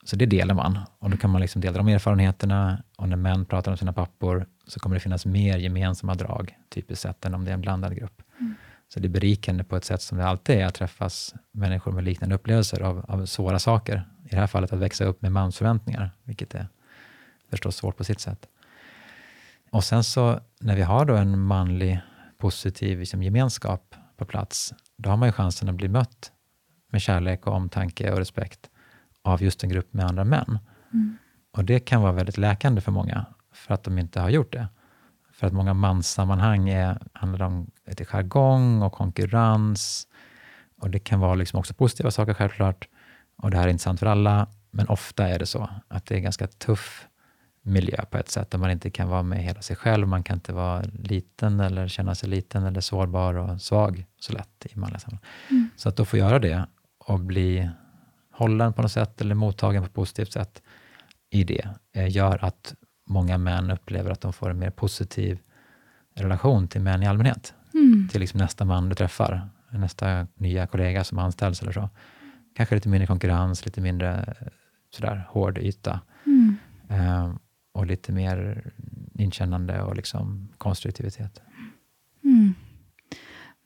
Så det delar man och då kan man liksom dela de erfarenheterna och när män pratar om sina pappor så kommer det finnas mer gemensamma drag, typiskt sett, än om det är en blandad grupp. Mm. Så det är berikande på ett sätt som det alltid är att träffas människor med liknande upplevelser av, av svåra saker. I det här fallet att växa upp med mansförväntningar, vilket är förstås svårt på sitt sätt. Och sen så när vi har då en manlig positiv liksom, gemenskap på plats, då har man ju chansen att bli mött med kärlek och omtanke och respekt av just en grupp med andra män. Och det kan vara väldigt läkande för många, för att de inte har gjort det. För att många manssammanhang är, handlar om lite jargong och konkurrens. Och det kan vara liksom också positiva saker självklart. Och det här är intressant för alla, men ofta är det så att det är ganska tuff miljö på ett sätt, där man inte kan vara med hela sig själv. Man kan inte vara liten eller känna sig liten eller sårbar och svag så lätt i manliga sammanhang. Så att då få göra det och bli hållen på något sätt eller mottagen på ett positivt sätt i det, eh, gör att många män upplever att de får en mer positiv relation till män i allmänhet. Mm. Till liksom nästa man du träffar, nästa nya kollega som anställs eller så. Kanske lite mindre konkurrens, lite mindre eh, sådär hård yta. Mm. Eh, och lite mer inkännande och liksom konstruktivitet. Mm.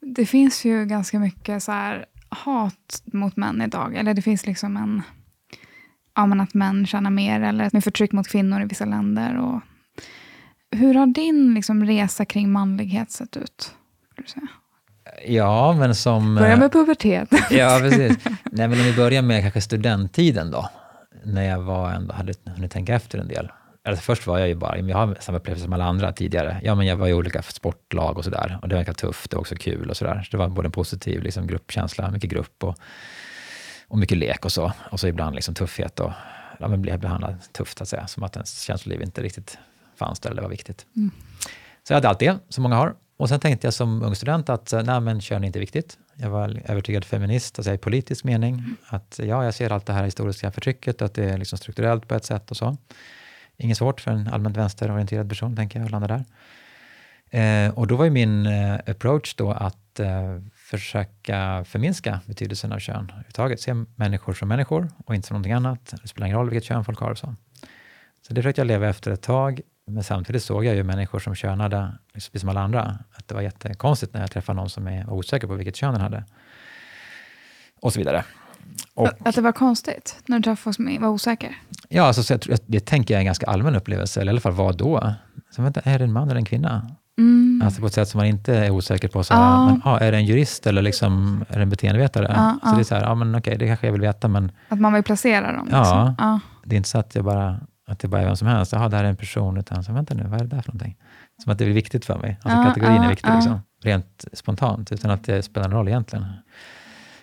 Det finns ju ganska mycket så hat mot män idag. Eller det finns liksom en... Ja, men att män tjänar mer eller med förtryck mot kvinnor i vissa länder. Och, hur har din liksom, resa kring manlighet sett ut? Ja, men som... Börja med pubertet. Ja, precis. Nej, men om vi börjar med kanske studenttiden då, när jag var ändå hade hunnit tänka efter en del. Alltså först var jag ju bara, jag har samma upplevelse som alla andra tidigare. Ja, men jag var i olika sportlag och sådär och det var ganska tufft, det var också kul och sådär. Så det var både en positiv liksom, gruppkänsla, mycket grupp och, och mycket lek och så. Och så ibland liksom tuffhet och ja, men blev behandlad tufft, att säga. Som att ens känsloliv inte riktigt fanns där eller var viktigt. Så jag hade allt det, som många har. Och sen tänkte jag som ung student att eh, nej, men kön är inte viktigt. Jag var övertygad feminist, alltså i politisk mening. Att ja, jag ser allt det här historiska förtrycket, att det är liksom strukturellt på ett sätt och så. Inget svårt för en allmänt vänsterorienterad person, tänker jag, att landa där. Eh, och då var ju min eh, approach då att eh, försöka förminska betydelsen av kön överhuvudtaget. Se människor som människor och inte som någonting annat. Det spelar ingen roll vilket kön folk har och så. Så det försökte jag leva efter ett tag. Men samtidigt såg jag ju människor som könade, precis som alla andra, att det var jättekonstigt när jag träffade någon som är osäker på vilket kön den hade. Och så vidare. Och, Att det var konstigt när du träffade folk som var osäker? ja, alltså, så jag, det tänker jag är en ganska allmän upplevelse, eller i alla fall var då. Så, vänta, är det en man eller en kvinna? Mm. Alltså på ett sätt som man inte är osäker på. Så Ja. men, ah, är det en jurist eller liksom, är det en beteendevetare? Ja, så ja. det är så här, men okej, det kanske jag vill veta, men Att man vill placera dem? Ja. Liksom. det är inte så att, jag bara, att det bara är vem som helst. Jaha, det här är en person, utan så, vänta nu, vad är det där för någonting? Som att det är viktigt för mig. Alltså kategorin är viktig, liksom, rent spontant, utan att det spelar någon roll egentligen.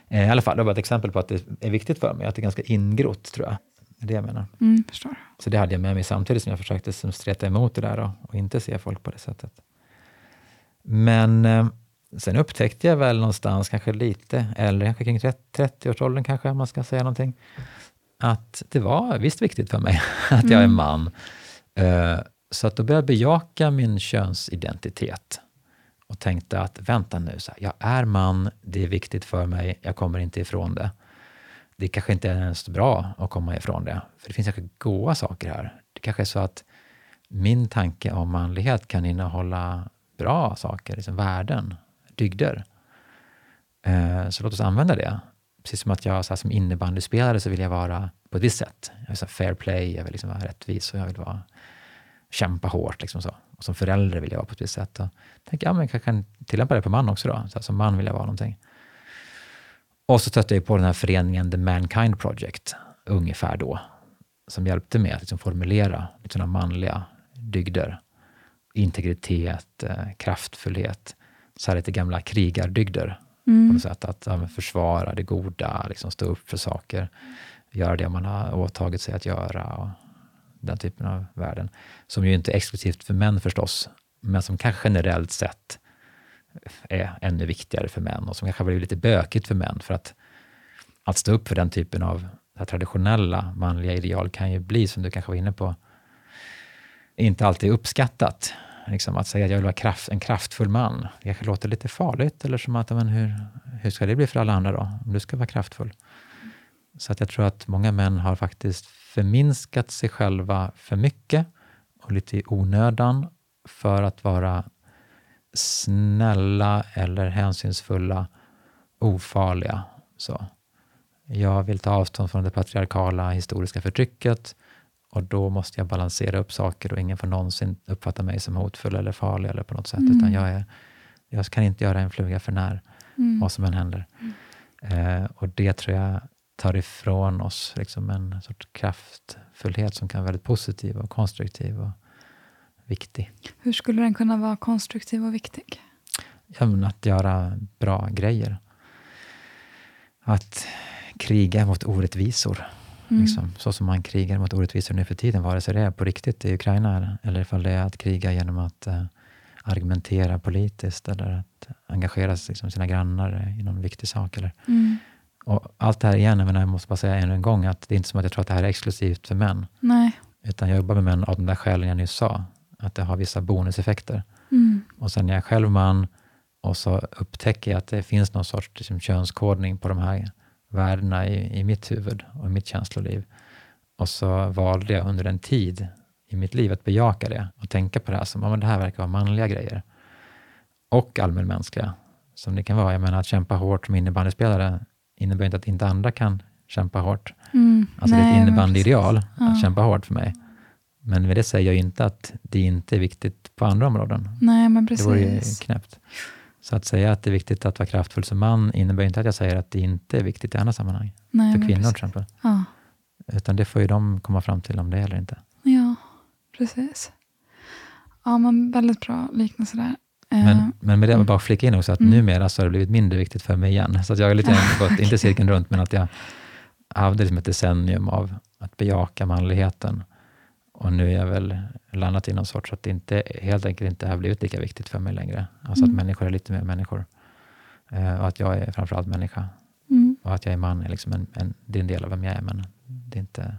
Eh, I alla fall, det var ett exempel på att det är viktigt för mig, att det är ganska ingrott, tror jag. Det är det jag menar. Mm, förstår. Så det hade jag med mig samtidigt som jag försökte som streta emot det där och, och inte se folk på det sättet. Men eh, sen upptäckte jag väl någonstans, kanske lite äldre, kanske kring 30-årsåldern kanske, om man ska säga någonting, att det var visst viktigt för mig [laughs] att jag är man. Eh, så att då började jag bejaka min könsidentitet och tänkte att vänta nu, så här, jag är man, det är viktigt för mig, jag kommer inte ifrån det. Det kanske inte är ens bra att komma ifrån det, för det finns kanske goda saker här. Det kanske är så att min tanke om manlighet kan innehålla bra saker, liksom värden, dygder. Eh, så låt oss använda det. Precis som att jag så här, som innebandyspelare så vill jag vara på ett visst sätt. Jag vill så här, fair play, jag vill liksom vara rättvis och jag vill vara kämpa hårt. Liksom så. Och som förälder vill jag vara på ett visst sätt. Och tänker, ja, men jag kan tillämpa det på man också. Då. Så här, som man vill jag vara någonting. Och så stötte jag på den här föreningen The Mankind Project, ungefär då, som hjälpte mig att liksom formulera sådana manliga dygder. Integritet, eh, kraftfullhet, så här lite gamla krigardygder. Mm. På något sätt, att ja, försvara det goda, liksom stå upp för saker, göra det man har åtagit sig att göra. Och den typen av värden. Som ju inte är exklusivt för män förstås, men som kanske generellt sett är ännu viktigare för män och som kanske har blivit lite bökigt för män. För att, att stå upp för den typen av traditionella manliga ideal kan ju bli, som du kanske var inne på, inte alltid uppskattat. Liksom att säga att jag vill vara kraft, en kraftfull man, det kanske låter lite farligt, eller som att, men hur, hur ska det bli för alla andra då, om du ska vara kraftfull? Så att jag tror att många män har faktiskt förminskat sig själva för mycket och lite i onödan för att vara snälla eller hänsynsfulla, ofarliga. Så. Jag vill ta avstånd från det patriarkala historiska förtrycket och då måste jag balansera upp saker och ingen får någonsin uppfatta mig som hotfull eller farlig eller på något sätt, mm. utan jag, är, jag kan inte göra en fluga för när, mm. vad som än händer. Mm. Eh, och det tror jag tar ifrån oss liksom en sorts kraftfullhet som kan vara väldigt positiv och konstruktiv och viktig. Hur skulle den kunna vara konstruktiv och viktig? Ja, att göra bra grejer. Att kriga mot orättvisor. Mm. Liksom, så som man krigar mot orättvisor nu för tiden, vare sig det är på riktigt i Ukraina eller ifall det är att kriga genom att uh, argumentera politiskt eller att engagera liksom, sina grannar i någon viktig sak. Eller, mm. Och allt det här igen, men jag måste bara säga ännu en gång, att det är inte som att jag tror att det här är exklusivt för män. Nej. Utan jag jobbar med män av de där skälen jag nyss sa, att det har vissa bonuseffekter. Mm. Och sen är jag själv man och så upptäcker jag att det finns någon sorts liksom, könskodning på de här värdena i, i mitt huvud och i mitt känsloliv. Och så valde jag under en tid i mitt liv att bejaka det och tänka på det här som att det här verkar vara manliga grejer. Och allmänmänskliga, som det kan vara. Jag menar att kämpa hårt som innebandyspelare innebär inte att inte andra kan kämpa hårt. Mm, alltså nej, det är ett innebandyideal ja. att kämpa hårt för mig. Men med det säger jag inte att det inte är viktigt på andra områden. Nej, men precis. Det vore ju knäppt. Så att säga att det är viktigt att vara kraftfull som man innebär inte att jag säger att det inte är viktigt i andra sammanhang. Nej, för kvinnor till exempel. Ja. Utan det får ju de komma fram till om det eller inte. Ja, precis. Ja, men väldigt bra liknelse där. Men, eh, men med det, jag bara flika in också, att mm. numera så har det blivit mindre viktigt för mig igen. Så att jag har lite grann [laughs] gått, inte cirkeln runt, men att jag hade liksom ett decennium av att bejaka manligheten. Och nu är jag väl landat i någon sorts att det inte, helt enkelt inte har blivit lika viktigt för mig längre. Alltså mm. att människor är lite mer människor. Eh, och att jag är framförallt människa. Mm. Och att jag är man är liksom en, en, det är en del av vem jag är, men det är inte,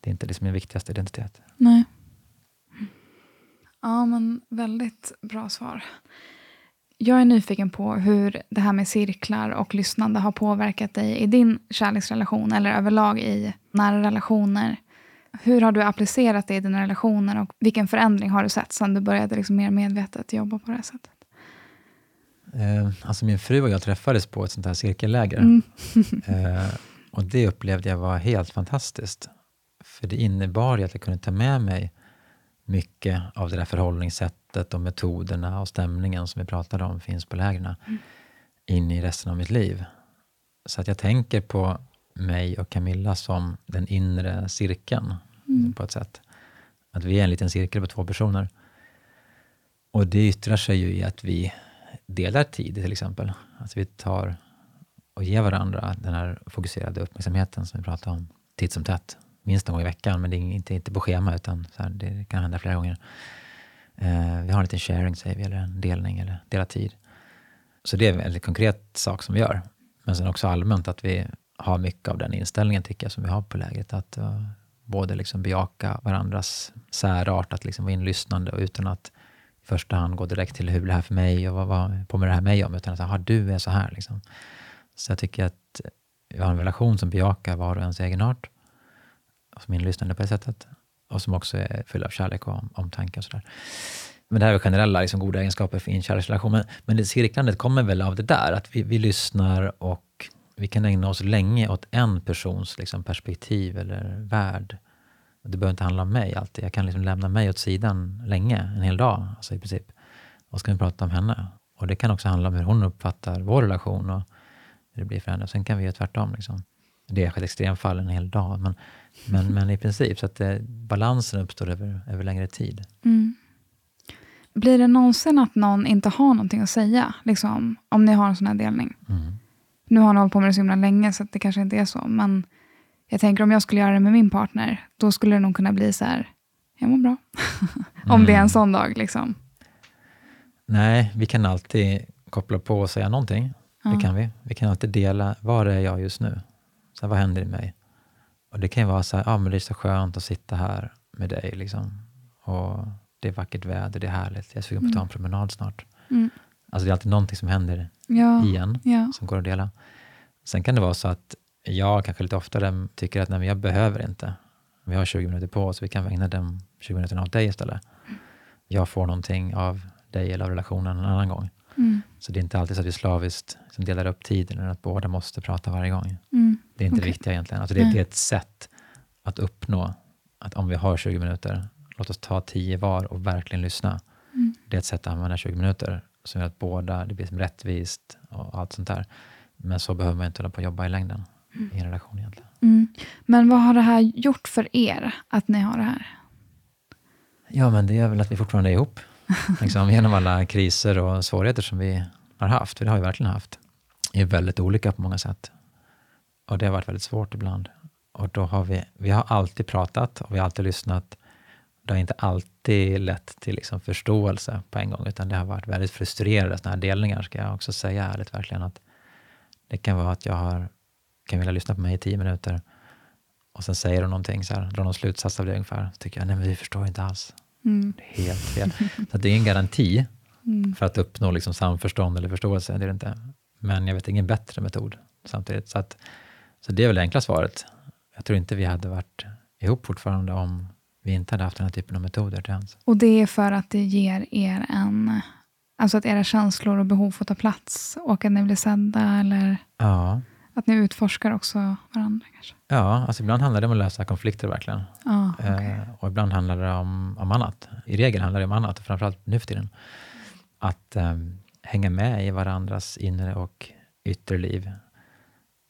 det är inte liksom min viktigaste identitet. Nej. Ja, men väldigt bra svar. Jag är nyfiken på hur det här med cirklar och lyssnande har påverkat dig i din kärleksrelation eller överlag i nära relationer. Hur har du applicerat det i dina relationer och vilken förändring har du sett sedan du började liksom mer medvetet jobba på det här sättet? Eh, alltså min fru och jag träffades på ett sånt här cirkelläger. Mm. [laughs] eh, och det upplevde jag var helt fantastiskt. För det innebar att jag kunde ta med mig mycket av det där förhållningssättet och metoderna och stämningen som vi pratade om finns på lägren mm. in i resten av mitt liv. Så att jag tänker på mig och Camilla som den inre cirkeln mm. på ett sätt. Att vi är en liten cirkel på två personer. Och det yttrar sig ju i att vi delar tid till exempel. Att vi tar och ger varandra den här fokuserade uppmärksamheten som vi pratade om titt som tätt minst en gång i veckan, men det är inte, inte på schema, utan här, det kan hända flera gånger. Eh, vi har en liten sharing, säger vi, eller en delning, eller dela tid. Så det är en väldigt konkret sak som vi gör. Men sen också allmänt att vi har mycket av den inställningen, tycker jag, som vi har på lägret. Att uh, både liksom bejaka varandras särart, att liksom vara inlyssnande och utan att i första hand gå direkt till hur blir det här för mig och vad, vad påminner det här mig om? Utan att säga, du är så här. Liksom. Så jag tycker att vi har en relation som bejakar var och ens egenart som inlyssnande på det sättet. Och som också är full av kärlek och omtanke och sådär. Men det här är generella liksom, goda egenskaper för en kärleksrelation. Men, men det cirklandet kommer väl av det där, att vi, vi lyssnar och vi kan ägna oss länge åt en persons liksom, perspektiv eller värld. Det behöver inte handla om mig alltid. Jag kan liksom lämna mig åt sidan länge, en hel dag alltså i princip. Och så kan vi prata om henne. Och det kan också handla om hur hon uppfattar vår relation och hur det blir för henne. Sen kan vi göra tvärtom. Liksom. Det är ett extremfall en hel dag, men, men, men i princip så att det, balansen uppstår över, över längre tid. Mm. Blir det någonsin att någon inte har någonting att säga? Liksom, om ni har en sån här delning. Mm. Nu har ni hållit på med det så himla länge, så det kanske inte är så. Men jag tänker om jag skulle göra det med min partner, då skulle det nog kunna bli så här, jag mår bra. [laughs] om det är en Mm. sån dag. Liksom. Nej, vi kan alltid koppla på och säga någonting. Ja. Det kan vi. Vi kan alltid dela, var är jag just nu? Så här, vad händer i mig? Och det kan ju vara så här, ah, men det är så skönt att sitta här med dig. Liksom. Och det är vackert väder, det är härligt. Jag är sugen på att ta en promenad snart. Mm. Alltså det är alltid någonting som händer Ja. igen, Ja. som går att dela. Sen kan det vara så att jag kanske lite oftare tycker att nej, men jag behöver inte. Vi har 20 minuter på oss, vi kan ägna de 20 minuterna åt dig istället. Jag får någonting av dig eller av relationen en annan gång. Mm. Så det är inte alltid så att vi slaviskt liksom delar upp tiden, eller att båda måste prata varje gång. Mm. Det är inte Okej. det viktiga egentligen. Alltså det, det är ett sätt att uppnå att om vi har 20 minuter, låt oss ta 10 var och verkligen lyssna. Mm. Det är ett sätt att använda 20 minuter som gör att båda, det blir som rättvist och allt sånt där. Men så behöver man inte hålla på och jobba i längden i en relation egentligen. Mm. Men vad har det här gjort för er, att ni har det här? Ja, men det är väl att vi fortfarande är ihop. [laughs] liksom, genom alla kriser och svårigheter som vi har haft. För det har vi verkligen haft. Vi är väldigt olika på många sätt. Och det har varit väldigt svårt ibland. Och då har vi, vi har alltid pratat och vi har alltid lyssnat. Det har inte alltid lett till liksom förståelse på en gång, utan det har varit väldigt frustrerande sådana här delningar, ska jag också säga ärligt verkligen. Att det kan vara att jag har, kan vilja lyssna på mig i tio minuter och sen säger de någonting, så här, drar någon slutsats av det ungefär. Så tycker jag, nej men vi förstår inte alls. Mm. Det är helt fel. Så det är ingen garanti Mm. för att uppnå liksom samförstånd eller förståelse. Det är det inte. Men jag vet ingen bättre metod samtidigt. Så, att, så det är väl det enkla svaret. Jag tror inte vi hade varit ihop fortfarande om vi inte hade haft den här typen av metoder till hands. Och det är för att det ger er en... Alltså att era känslor och behov får ta plats och att ni blir sedda eller Ja, att ni utforskar också varandra kanske. ja alltså ibland handlar det om att lösa konflikter verkligen. Ja, okej. Eh, och ibland handlar det om, om annat. I regel handlar det om annat, framförallt nu för tiden. Att eh, hänga med i varandras inre och yttre liv.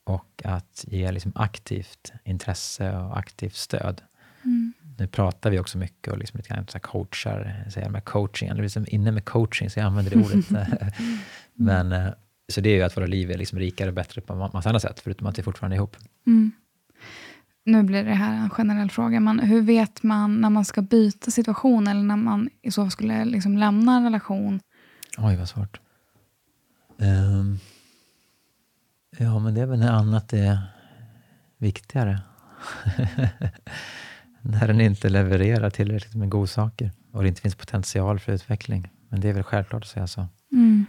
Och att ge liksom aktivt intresse och aktivt stöd. Mm. Nu pratar vi också mycket och liksom lite grann så coachar, säger med coaching. Är liksom inne med coaching, så jag använder det ordet. [laughs] Men, eh, så det är ju att våra liv är liksom rikare och bättre på en massa andra sätt, förutom att vi fortfarande är ihop. Mm. Nu blir det här en generell fråga, men hur vet man när man ska byta situation eller när man i så fall skulle liksom lämna en relation? Oj, vad svårt. Ehm, ja, men det är väl när annat är viktigare. [laughs] när den inte levererar tillräckligt med godsaker och det inte finns potential för utveckling. Men det är väl självklart att säga så. Mm.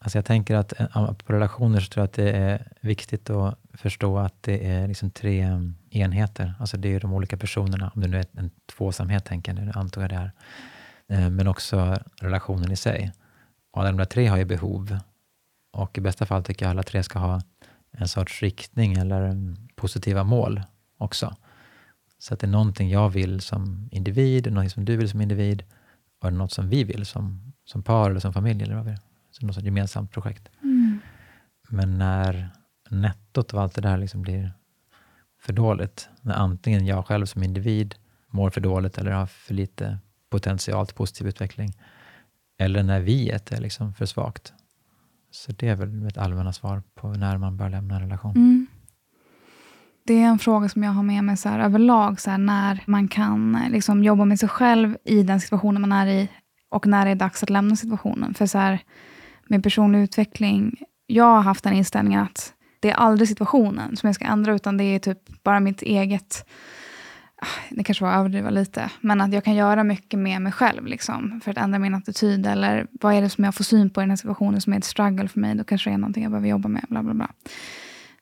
Alltså jag tänker att eh, på relationer så tror jag att det är viktigt att förstå att det är liksom tre mm, enheter. Alltså det är ju de olika personerna, om det nu är en tvåsamhet, tänker jag, nu antar jag det är. Eh, Men också relationen i sig. Och alla de där tre har ju behov. Och i bästa fall tycker jag alla tre ska ha en sorts riktning eller positiva mål också. Så att det är någonting jag vill som individ, någonting som du vill som individ och något som vi vill som, som par eller som familj. Eller vad vi är. Så något gemensamt projekt. Mm. Men när nettot av allt det där liksom blir för dåligt, när antingen jag själv som individ mår för dåligt eller har för lite potential till positiv utveckling, eller när viet är liksom för svagt. Så det är väl mitt allmänna svar på när man bör lämna en relation. Mm. Det är en fråga som jag har med mig så här, överlag, så här, när man kan eh, liksom, jobba med sig själv i den situationen man är i och när det är dags att lämna situationen. För så här, med personlig utveckling, jag har haft den inställningen att det är aldrig situationen som jag ska ändra, utan det är typ bara mitt eget ah, det kanske var att överdriva lite, men att jag kan göra mycket med mig själv liksom, för att ändra min attityd. Eller vad är det som jag får syn på i den här situationen som är ett struggle för mig? Då kanske det är någonting jag behöver jobba med. Bla, bla, bla.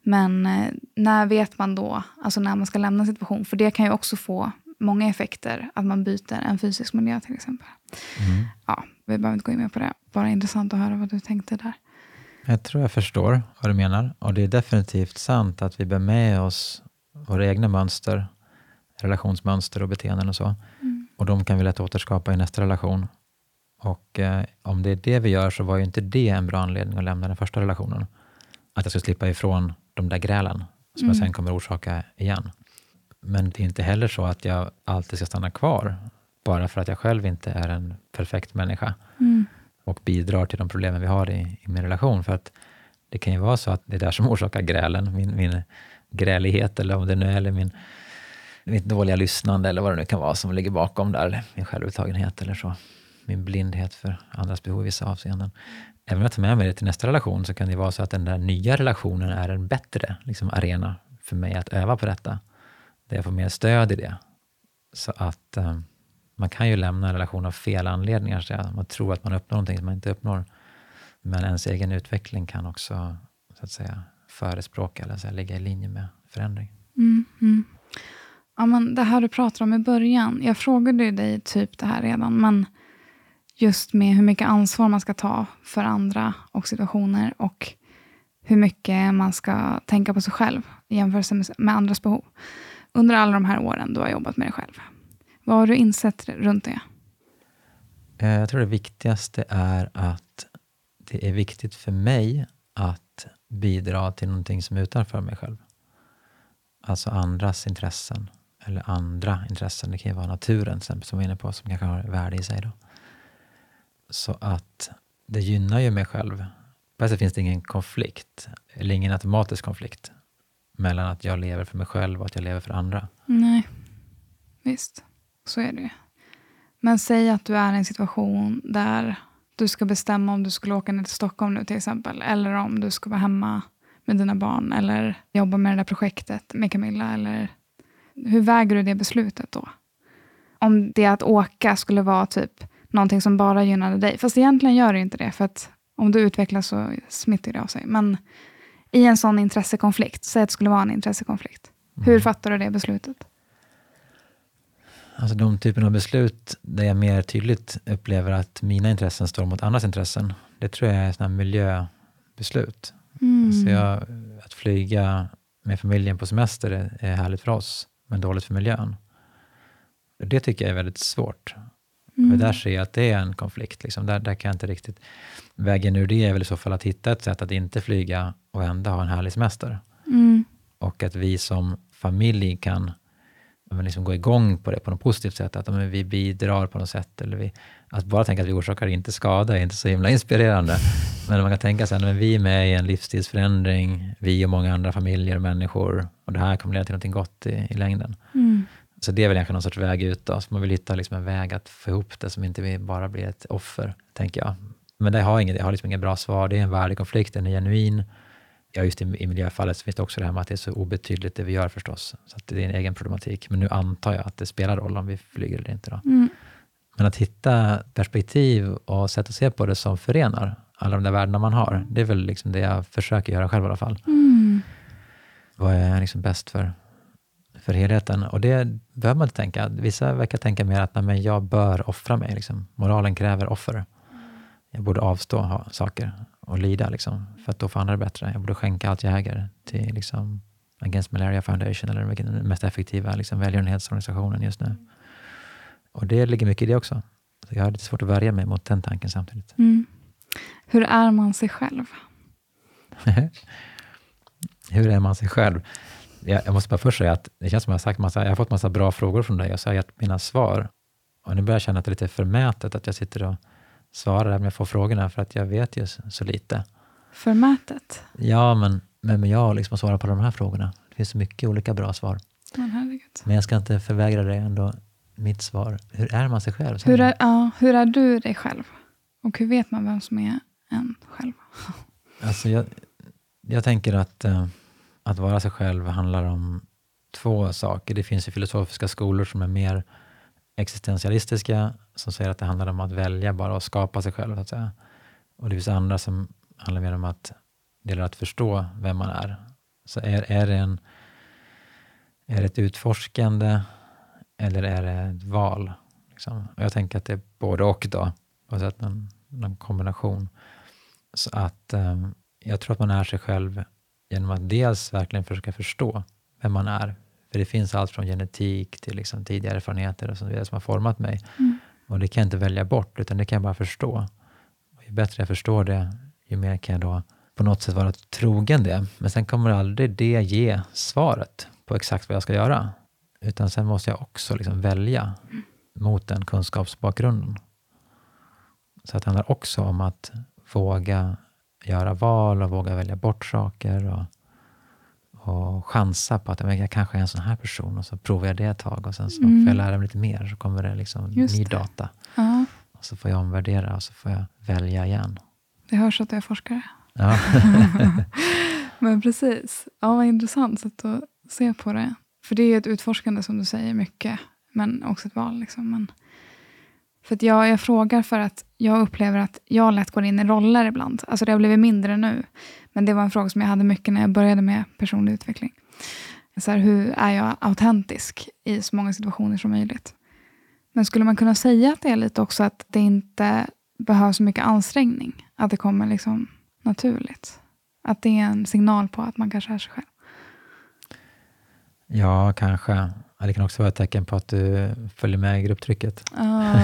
Men eh, när vet man då, alltså när man ska lämna en situation? För det kan ju också få många effekter, att man byter en fysisk miljö till exempel. Mm. Ja, vi behöver inte gå in mer på det. Bara intressant att höra vad du tänkte där. Jag tror jag förstår vad du menar. Och det är definitivt sant att vi bär med oss våra egna mönster relationsmönster och beteenden och så. Mm. Och de kan vi lätt återskapa i nästa relation. Och eh, om det är det vi gör så var ju inte det en bra anledning att lämna den första relationen. Att jag skulle slippa ifrån de där grälen som mm. jag sen kommer orsaka igen. Men det är inte heller så att jag alltid ska stanna kvar bara för att jag själv inte är en perfekt människa mm. och bidrar till de problemen vi har i, i, min relation. För att det kan ju vara så att det är det som orsakar grälen, min, min grälighet eller om det nu är eller min, mitt dåliga lyssnande eller vad det nu kan vara som ligger bakom där, min självupptagenhet eller så. Min blindhet för andras behov i vissa avseenden. Även om jag tar med mig det till nästa relation så kan det vara så att den där nya relationen är en bättre liksom, arena för mig att öva på detta. Där jag får mer stöd i det. Så att um, man kan ju lämna en relation av fel anledningar. Så man tror att man uppnår någonting som man inte uppnår. Men ens egen utveckling kan också så att säga, förespråka eller så ligga i linje med förändring. Mm, mm. Ja, men det här du pratar om i början, jag frågade dig typ det här redan, men just med hur mycket ansvar man ska ta för andra och situationer och hur mycket man ska tänka på sig själv i jämförelse med andras behov. Under alla de här åren du har jobbat med dig själv. Vad har du insett runt det? Eh, jag tror det viktigaste är att det är viktigt för mig att bidra till någonting som är utanför mig själv. Alltså andras intressen, eller andra intressen. Det kan ju vara naturen till exempel, som vi är inne på, som kanske har värde i sig. Då. Så att det gynnar ju mig själv. På ett sätt finns det ingen konflikt, eller ingen automatisk konflikt mellan att jag lever för mig själv och att jag lever för andra. Nej, visst. Så är det ju. Men säg att du är i en situation där du ska bestämma om du skulle åka ner till Stockholm nu till exempel. Eller om du ska vara hemma med dina barn. Eller jobba med det där projektet med Camilla. Eller hur väger du det beslutet då? Om det att åka skulle vara typ någonting som bara gynnade dig. Fast egentligen gör det inte det. För att om du utvecklas så smittar det av sig. Men i en sån intressekonflikt, säg att det skulle vara en intressekonflikt. Hur mm. fattar du det beslutet? Alltså de typen av beslut där jag mer tydligt upplever att mina intressen står mot andras intressen, det tror jag är sådana miljöbeslut. Mm. Alltså jag, att flyga med familjen på semester är härligt för oss, men dåligt för miljön. Det tycker jag är väldigt svårt. Mm. Och där ser jag att det är en konflikt. Liksom. Där, där kan jag inte riktigt... Vägen ur det är väl i så fall att hitta ett sätt att inte flyga och ändå ha en härlig semester. Mm. Och att vi som familj kan men liksom gå igång på det på något positivt sätt, att men, vi bidrar på något sätt. Eller vi, att bara tänka att vi orsakar inte skada är inte så himla inspirerande. Men man kan tänka sig att vi är med i en livsstilsförändring, vi och många andra familjer och människor, och det här kommer leda till något gott i, i längden. Mm. Så det är väl egentligen någon sorts väg ut. Då. Så man vill hitta liksom en väg att få ihop det, som inte bara blir ett offer, tänker jag. Men det har, inget, det har liksom inget bra svar. Det är en värdekonflikt, den är genuin. Ja, just i, i miljöfallet så finns det också det här med att det är så obetydligt det vi gör förstås. Så det är en egen problematik. Men nu antar jag att det spelar roll om vi flyger eller inte. Då. Mm. Men att hitta perspektiv och sätt att se på det som förenar alla de där värdena man har, det är väl liksom det jag försöker göra själv i alla fall. Mm. Vad är liksom bäst för, för helheten? Och det behöver man inte tänka. Vissa verkar tänka mer att men jag bör offra mig. Liksom. Moralen kräver offer. Jag borde avstå saker och lida, liksom, för att då får andra det bättre. Jag borde skänka allt jag äger till liksom, Against Malaria Foundation, eller vilken den mest effektiva liksom, välgörenhetsorganisationen just nu. Och det ligger mycket i det också. Så jag har lite svårt att värja mig mot den tanken samtidigt. Mm. Hur är man sig själv? [laughs] Hur är man sig själv? Jag, jag, måste bara först säga att det känns som att jag, sagt massa, jag har fått massa bra frågor från dig och så har jag gett mina svar. Och nu börjar jag känna att det är lite förmätet att jag sitter och svara när jag får frågorna, för att jag vet ju så, så lite. Förmätet? Ja, men vem är jag liksom att svara på de här frågorna? Det finns så mycket olika bra svar. Men, men jag ska inte förvägra dig ändå mitt svar. Hur är man sig själv? Hur är, ja, hur är du dig själv? Och hur vet man vem som är en själv? [laughs] Alltså jag, jag tänker att, äh, att vara sig själv handlar om två saker. Det finns ju filosofiska skolor som är mer existentialistiska som säger att det handlar om att välja bara och skapa sig själv. att säga. Och det finns andra som handlar mer om att det gäller att förstå vem man är. Så är, är, det en, är det ett utforskande eller är det ett val? Liksom? Och jag tänker att det är både och då, på sätt en, en kombination. Så att um, jag tror att man är sig själv genom att dels verkligen försöka förstå vem man är För det finns allt från genetik till liksom tidigare erfarenheter och så vidare som har format mig. Mm. Och det kan jag inte välja bort, utan det kan jag bara förstå. Och ju bättre jag förstår det, ju mer kan jag då på något sätt vara trogen det. Men sen kommer aldrig det ge svaret på exakt vad jag ska göra. Utan sen måste jag också liksom välja mot den kunskapsbakgrunden. Så att det handlar också om att våga göra val och våga välja bort saker och, och chansa på att jag kanske är en sån här person och så provar jag det ett tag och sen så Mm. får jag lära mig lite mer så kommer det liksom Just ny det. data. Ja, Och så får jag omvärdera och så får jag välja igen. det hörs att du är forskare. Ja. [laughs] Men precis. Ja, vad intressant sätt att se på det. För det är ett utforskande som du säger mycket, men också ett val. Liksom. Men, för att jag, jag frågar för att jag upplever att jag lätt går in i roller ibland. Alltså det har blivit mindre nu. Men det var en fråga som jag hade mycket när jag började med personlig utveckling. Så här, hur är jag autentisk i så många situationer som möjligt? Men skulle man kunna säga att det är lite också att det inte behövs så mycket ansträngning? Att det kommer liksom naturligt? Att det är en signal på att man kanske är sig själv? ja, kanske. Ja, Det kan också vara ett tecken på att du följer med i grupptrycket. Ah,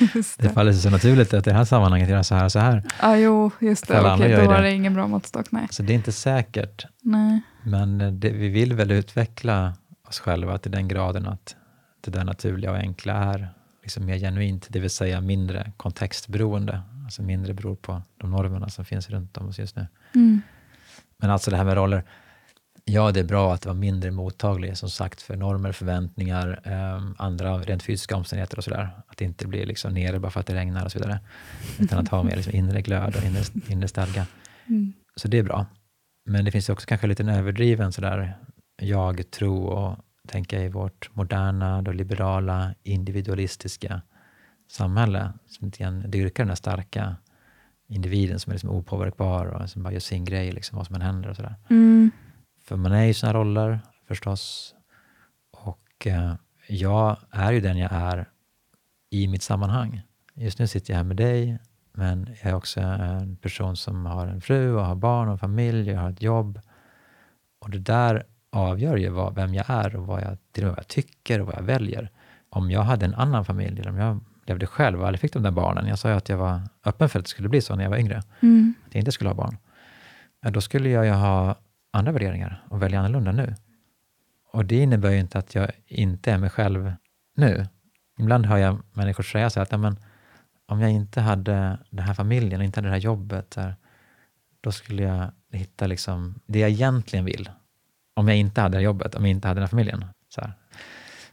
[laughs] just Det det. faller sig så naturligt att i det här sammanhanget göra så här och så här. Ja, jo, just det. Okej, gör då var det. det ingen bra måttstock. Nej. Så det är inte säkert. nej. Men det, vi vill väl utveckla oss själva till den graden att det där naturliga och enkla är liksom mer genuint, det vill säga mindre kontextberoende. Alltså mindre beror på de normerna som finns runt om oss just nu. Mm. Men alltså det här med roller. Ja, det är bra att vara mindre mottaglig som sagt för normer, förväntningar, eh, andra rent fysiska omständigheter och sådär. Att det inte blir liksom nere bara för att det regnar och så vidare. Utan att ha mer liksom inre glöd och inre, inre stadga. Mm. Så det är bra. Men det finns också kanske lite en överdriven sådär jag-tro och tänka i vårt moderna, då liberala, individualistiska samhälle som lite grann dyrkar den där starka individen som är liksom opåverkbar och som bara gör sin grej, liksom, vad som än händer och sådär. Mm. För man är ju sina roller förstås. Och eh, jag är ju den jag är i mitt sammanhang. Just nu sitter jag här med dig, men jag är också en person som har en fru och har barn och familj, jag har ett jobb. Och det där avgör ju vad, vem jag är och vad jag, till och med vad jag tycker och vad jag väljer. Om jag hade en annan familj, eller om jag levde själv och aldrig fick de där barnen. Jag sa ju att jag var öppen för att det skulle bli så när jag var yngre, Mm. att jag inte skulle ha barn. Då skulle jag ju ha andra värderingar och välja annorlunda nu. Och det innebär ju inte att jag inte är mig själv nu. Ibland hör jag människor säga så här att ja, men, om jag inte hade den här familjen, inte hade det här jobbet, här, då skulle jag hitta liksom det jag egentligen vill. Om jag inte hade det här jobbet, om jag inte hade den här familjen. Så här.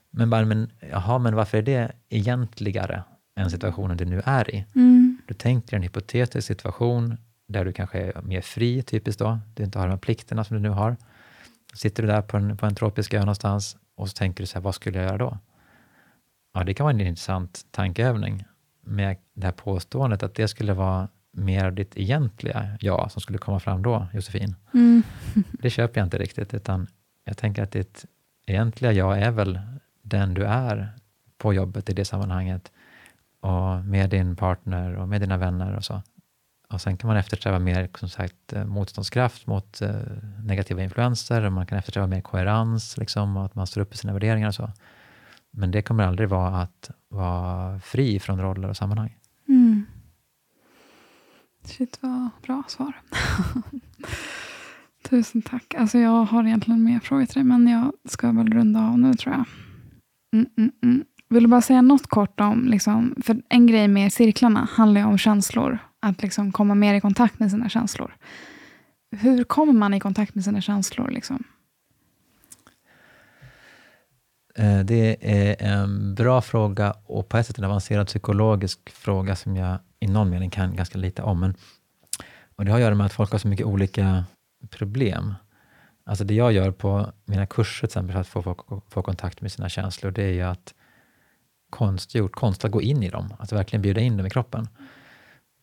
Men, bara, men, jaha, men varför är det egentligare än situationen du nu är i? Mm. Du tänker en hypotetisk situation där du kanske är mer fri, typiskt då. Du inte har de här plikterna som du nu har. Sitter du där på en, på en tropisk ö någonstans och så tänker du så här, vad skulle jag göra då? Ja, det kan vara en intressant tankeövning. Men det här påståendet att det skulle vara mer av ditt egentliga jag som skulle komma fram då, Josefin. Mm. [laughs] Det köper jag inte riktigt, utan jag tänker att ditt egentliga jag är väl den du är på jobbet i det sammanhanget och med din partner och med dina vänner och så. Och sen kan man eftersträva mer som sagt, eh, motståndskraft mot eh, negativa influenser och man kan eftersträva mer koherens liksom, att man står upp för sina värderingar och så. Men det kommer aldrig vara att vara fri från roller och sammanhang. Mm. Shit, vad bra svar. [laughs] Tusen tack. Alltså jag har egentligen mer frågor till dig, men jag ska väl runda av nu tror jag. Mm, mm, mm. Vill du bara säga något kort om, liksom, för en grej med cirklarna handlar ju om känslor. Att liksom komma mer i kontakt med sina känslor. Hur kommer man i kontakt med sina känslor? Liksom? Eh, det är en bra fråga och på ett sätt en avancerad psykologisk fråga som jag i någon mening kan ganska lite om. Men, och det har att göra med att folk har så mycket olika problem. Alltså det jag gör på mina kurser till exempel för att få få, få kontakt med sina känslor, det är ju att konstgjort, konst att gå in i dem, att verkligen bjuda in dem i kroppen.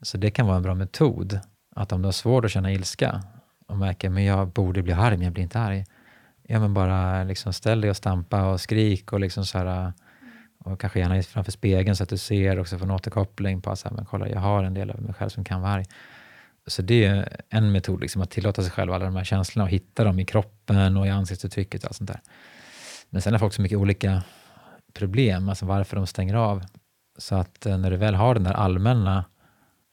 Så det kan vara en bra metod, att om du har svårt att känna ilska och märker men jag borde bli arg, men jag blir inte arg. Ja, men bara liksom ställ dig och stampa och skrik och liksom så här, och kanske gärna framför spegeln så att du ser och får en återkoppling på att så här, men kolla, jag har en del av mig själv som kan vara arg. Så det är en metod, liksom, att tillåta sig själv alla de här känslorna och hitta dem i kroppen och i ansiktsuttrycket och allt sånt där. Men sen har folk så mycket olika problem, alltså varför de stänger av. Så att eh, när du väl har den där allmänna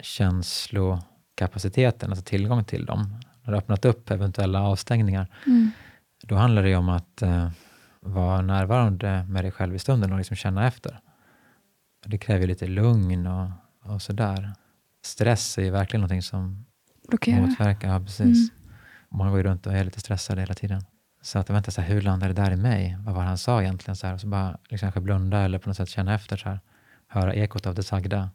känslokapaciteten, alltså tillgång till dem, har öppnat upp eventuella avstängningar, Mm. då handlar det ju om att eh, vara närvarande med dig själv i stunden och liksom känna efter. Det kräver ju lite lugn och, och sådär. Stress är ju verkligen någonting som Blockerar. motverkar, ja precis. Mm. Många går ju runt och är lite stressade hela tiden. Så att vänta, så här, hur landade det där i mig? Vad var det han sa egentligen? Så här, och så bara liksom kanske blunda eller på något sätt känna efter. Så här, höra ekot av det sagda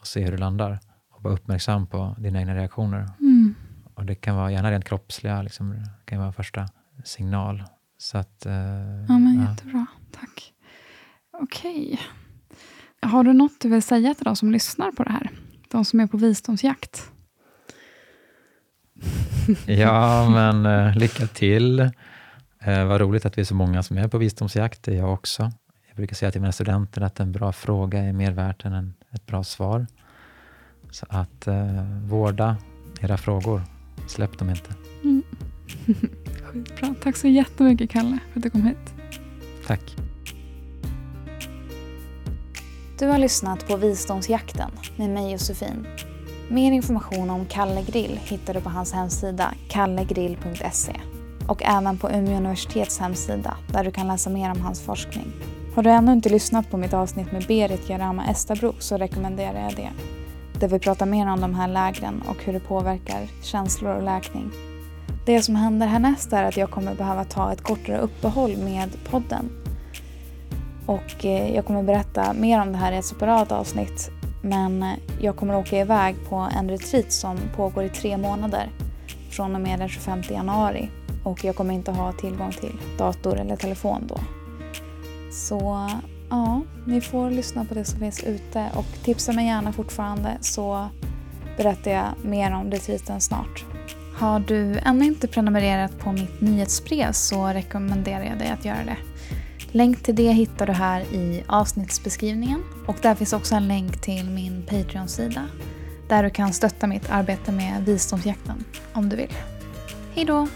och se hur det landar. Och vara uppmärksam på dina egna reaktioner. Mm. Och det kan vara gärna rent kroppsliga, liksom, det kan vara första signal. Så att, eh, Ja, men ja. jättebra. Tack. Okej. Har du något du vill säga till de som lyssnar på det här? De som är på visdomsjakt? [laughs] Ja, men eh, lycka till. Eh, vad roligt att vi är så många som är på visdomsjakt, det är jag också. Jag brukar säga till mina studenter att en bra fråga är mer värt än en, ett bra svar. Så att eh, vårda era frågor. Släpp dem inte. [laughs] Skitbra. Tack så jättemycket, Kalle, för att du kom hit. Tack. Du har lyssnat på Visdomsjakten med mig Josefin. Mer information om Kalle Grill hittar du på hans hemsida kallegrill.se och även på Umeå universitets hemsida där du kan läsa mer om hans forskning. Har du ännu inte lyssnat på mitt avsnitt med Berit Jarama Estabro så rekommenderar jag det. Där vi pratar mer om de här lägren och hur det påverkar känslor och läkning. Det som händer härnäst är att jag kommer behöva ta ett kortare uppehåll med podden och eh, jag kommer berätta mer om det här i ett separat avsnitt. Men eh, jag kommer åka iväg på en retreat som pågår i tre månader. Från och med den 25 januari. Och jag kommer inte ha tillgång till dator eller telefon då. Så ja, ni får lyssna på det som finns ute. Och tipsa mig gärna fortfarande så berättar jag mer om retreaten snart. Har du ännu inte prenumererat på mitt nyhetsbrev så rekommenderar jag dig att göra det. Länk till det hittar du här i avsnittsbeskrivningen och där finns också en länk till min Patreon-sida där du kan stötta mitt arbete med visdomsjakten om du vill. Hejdå!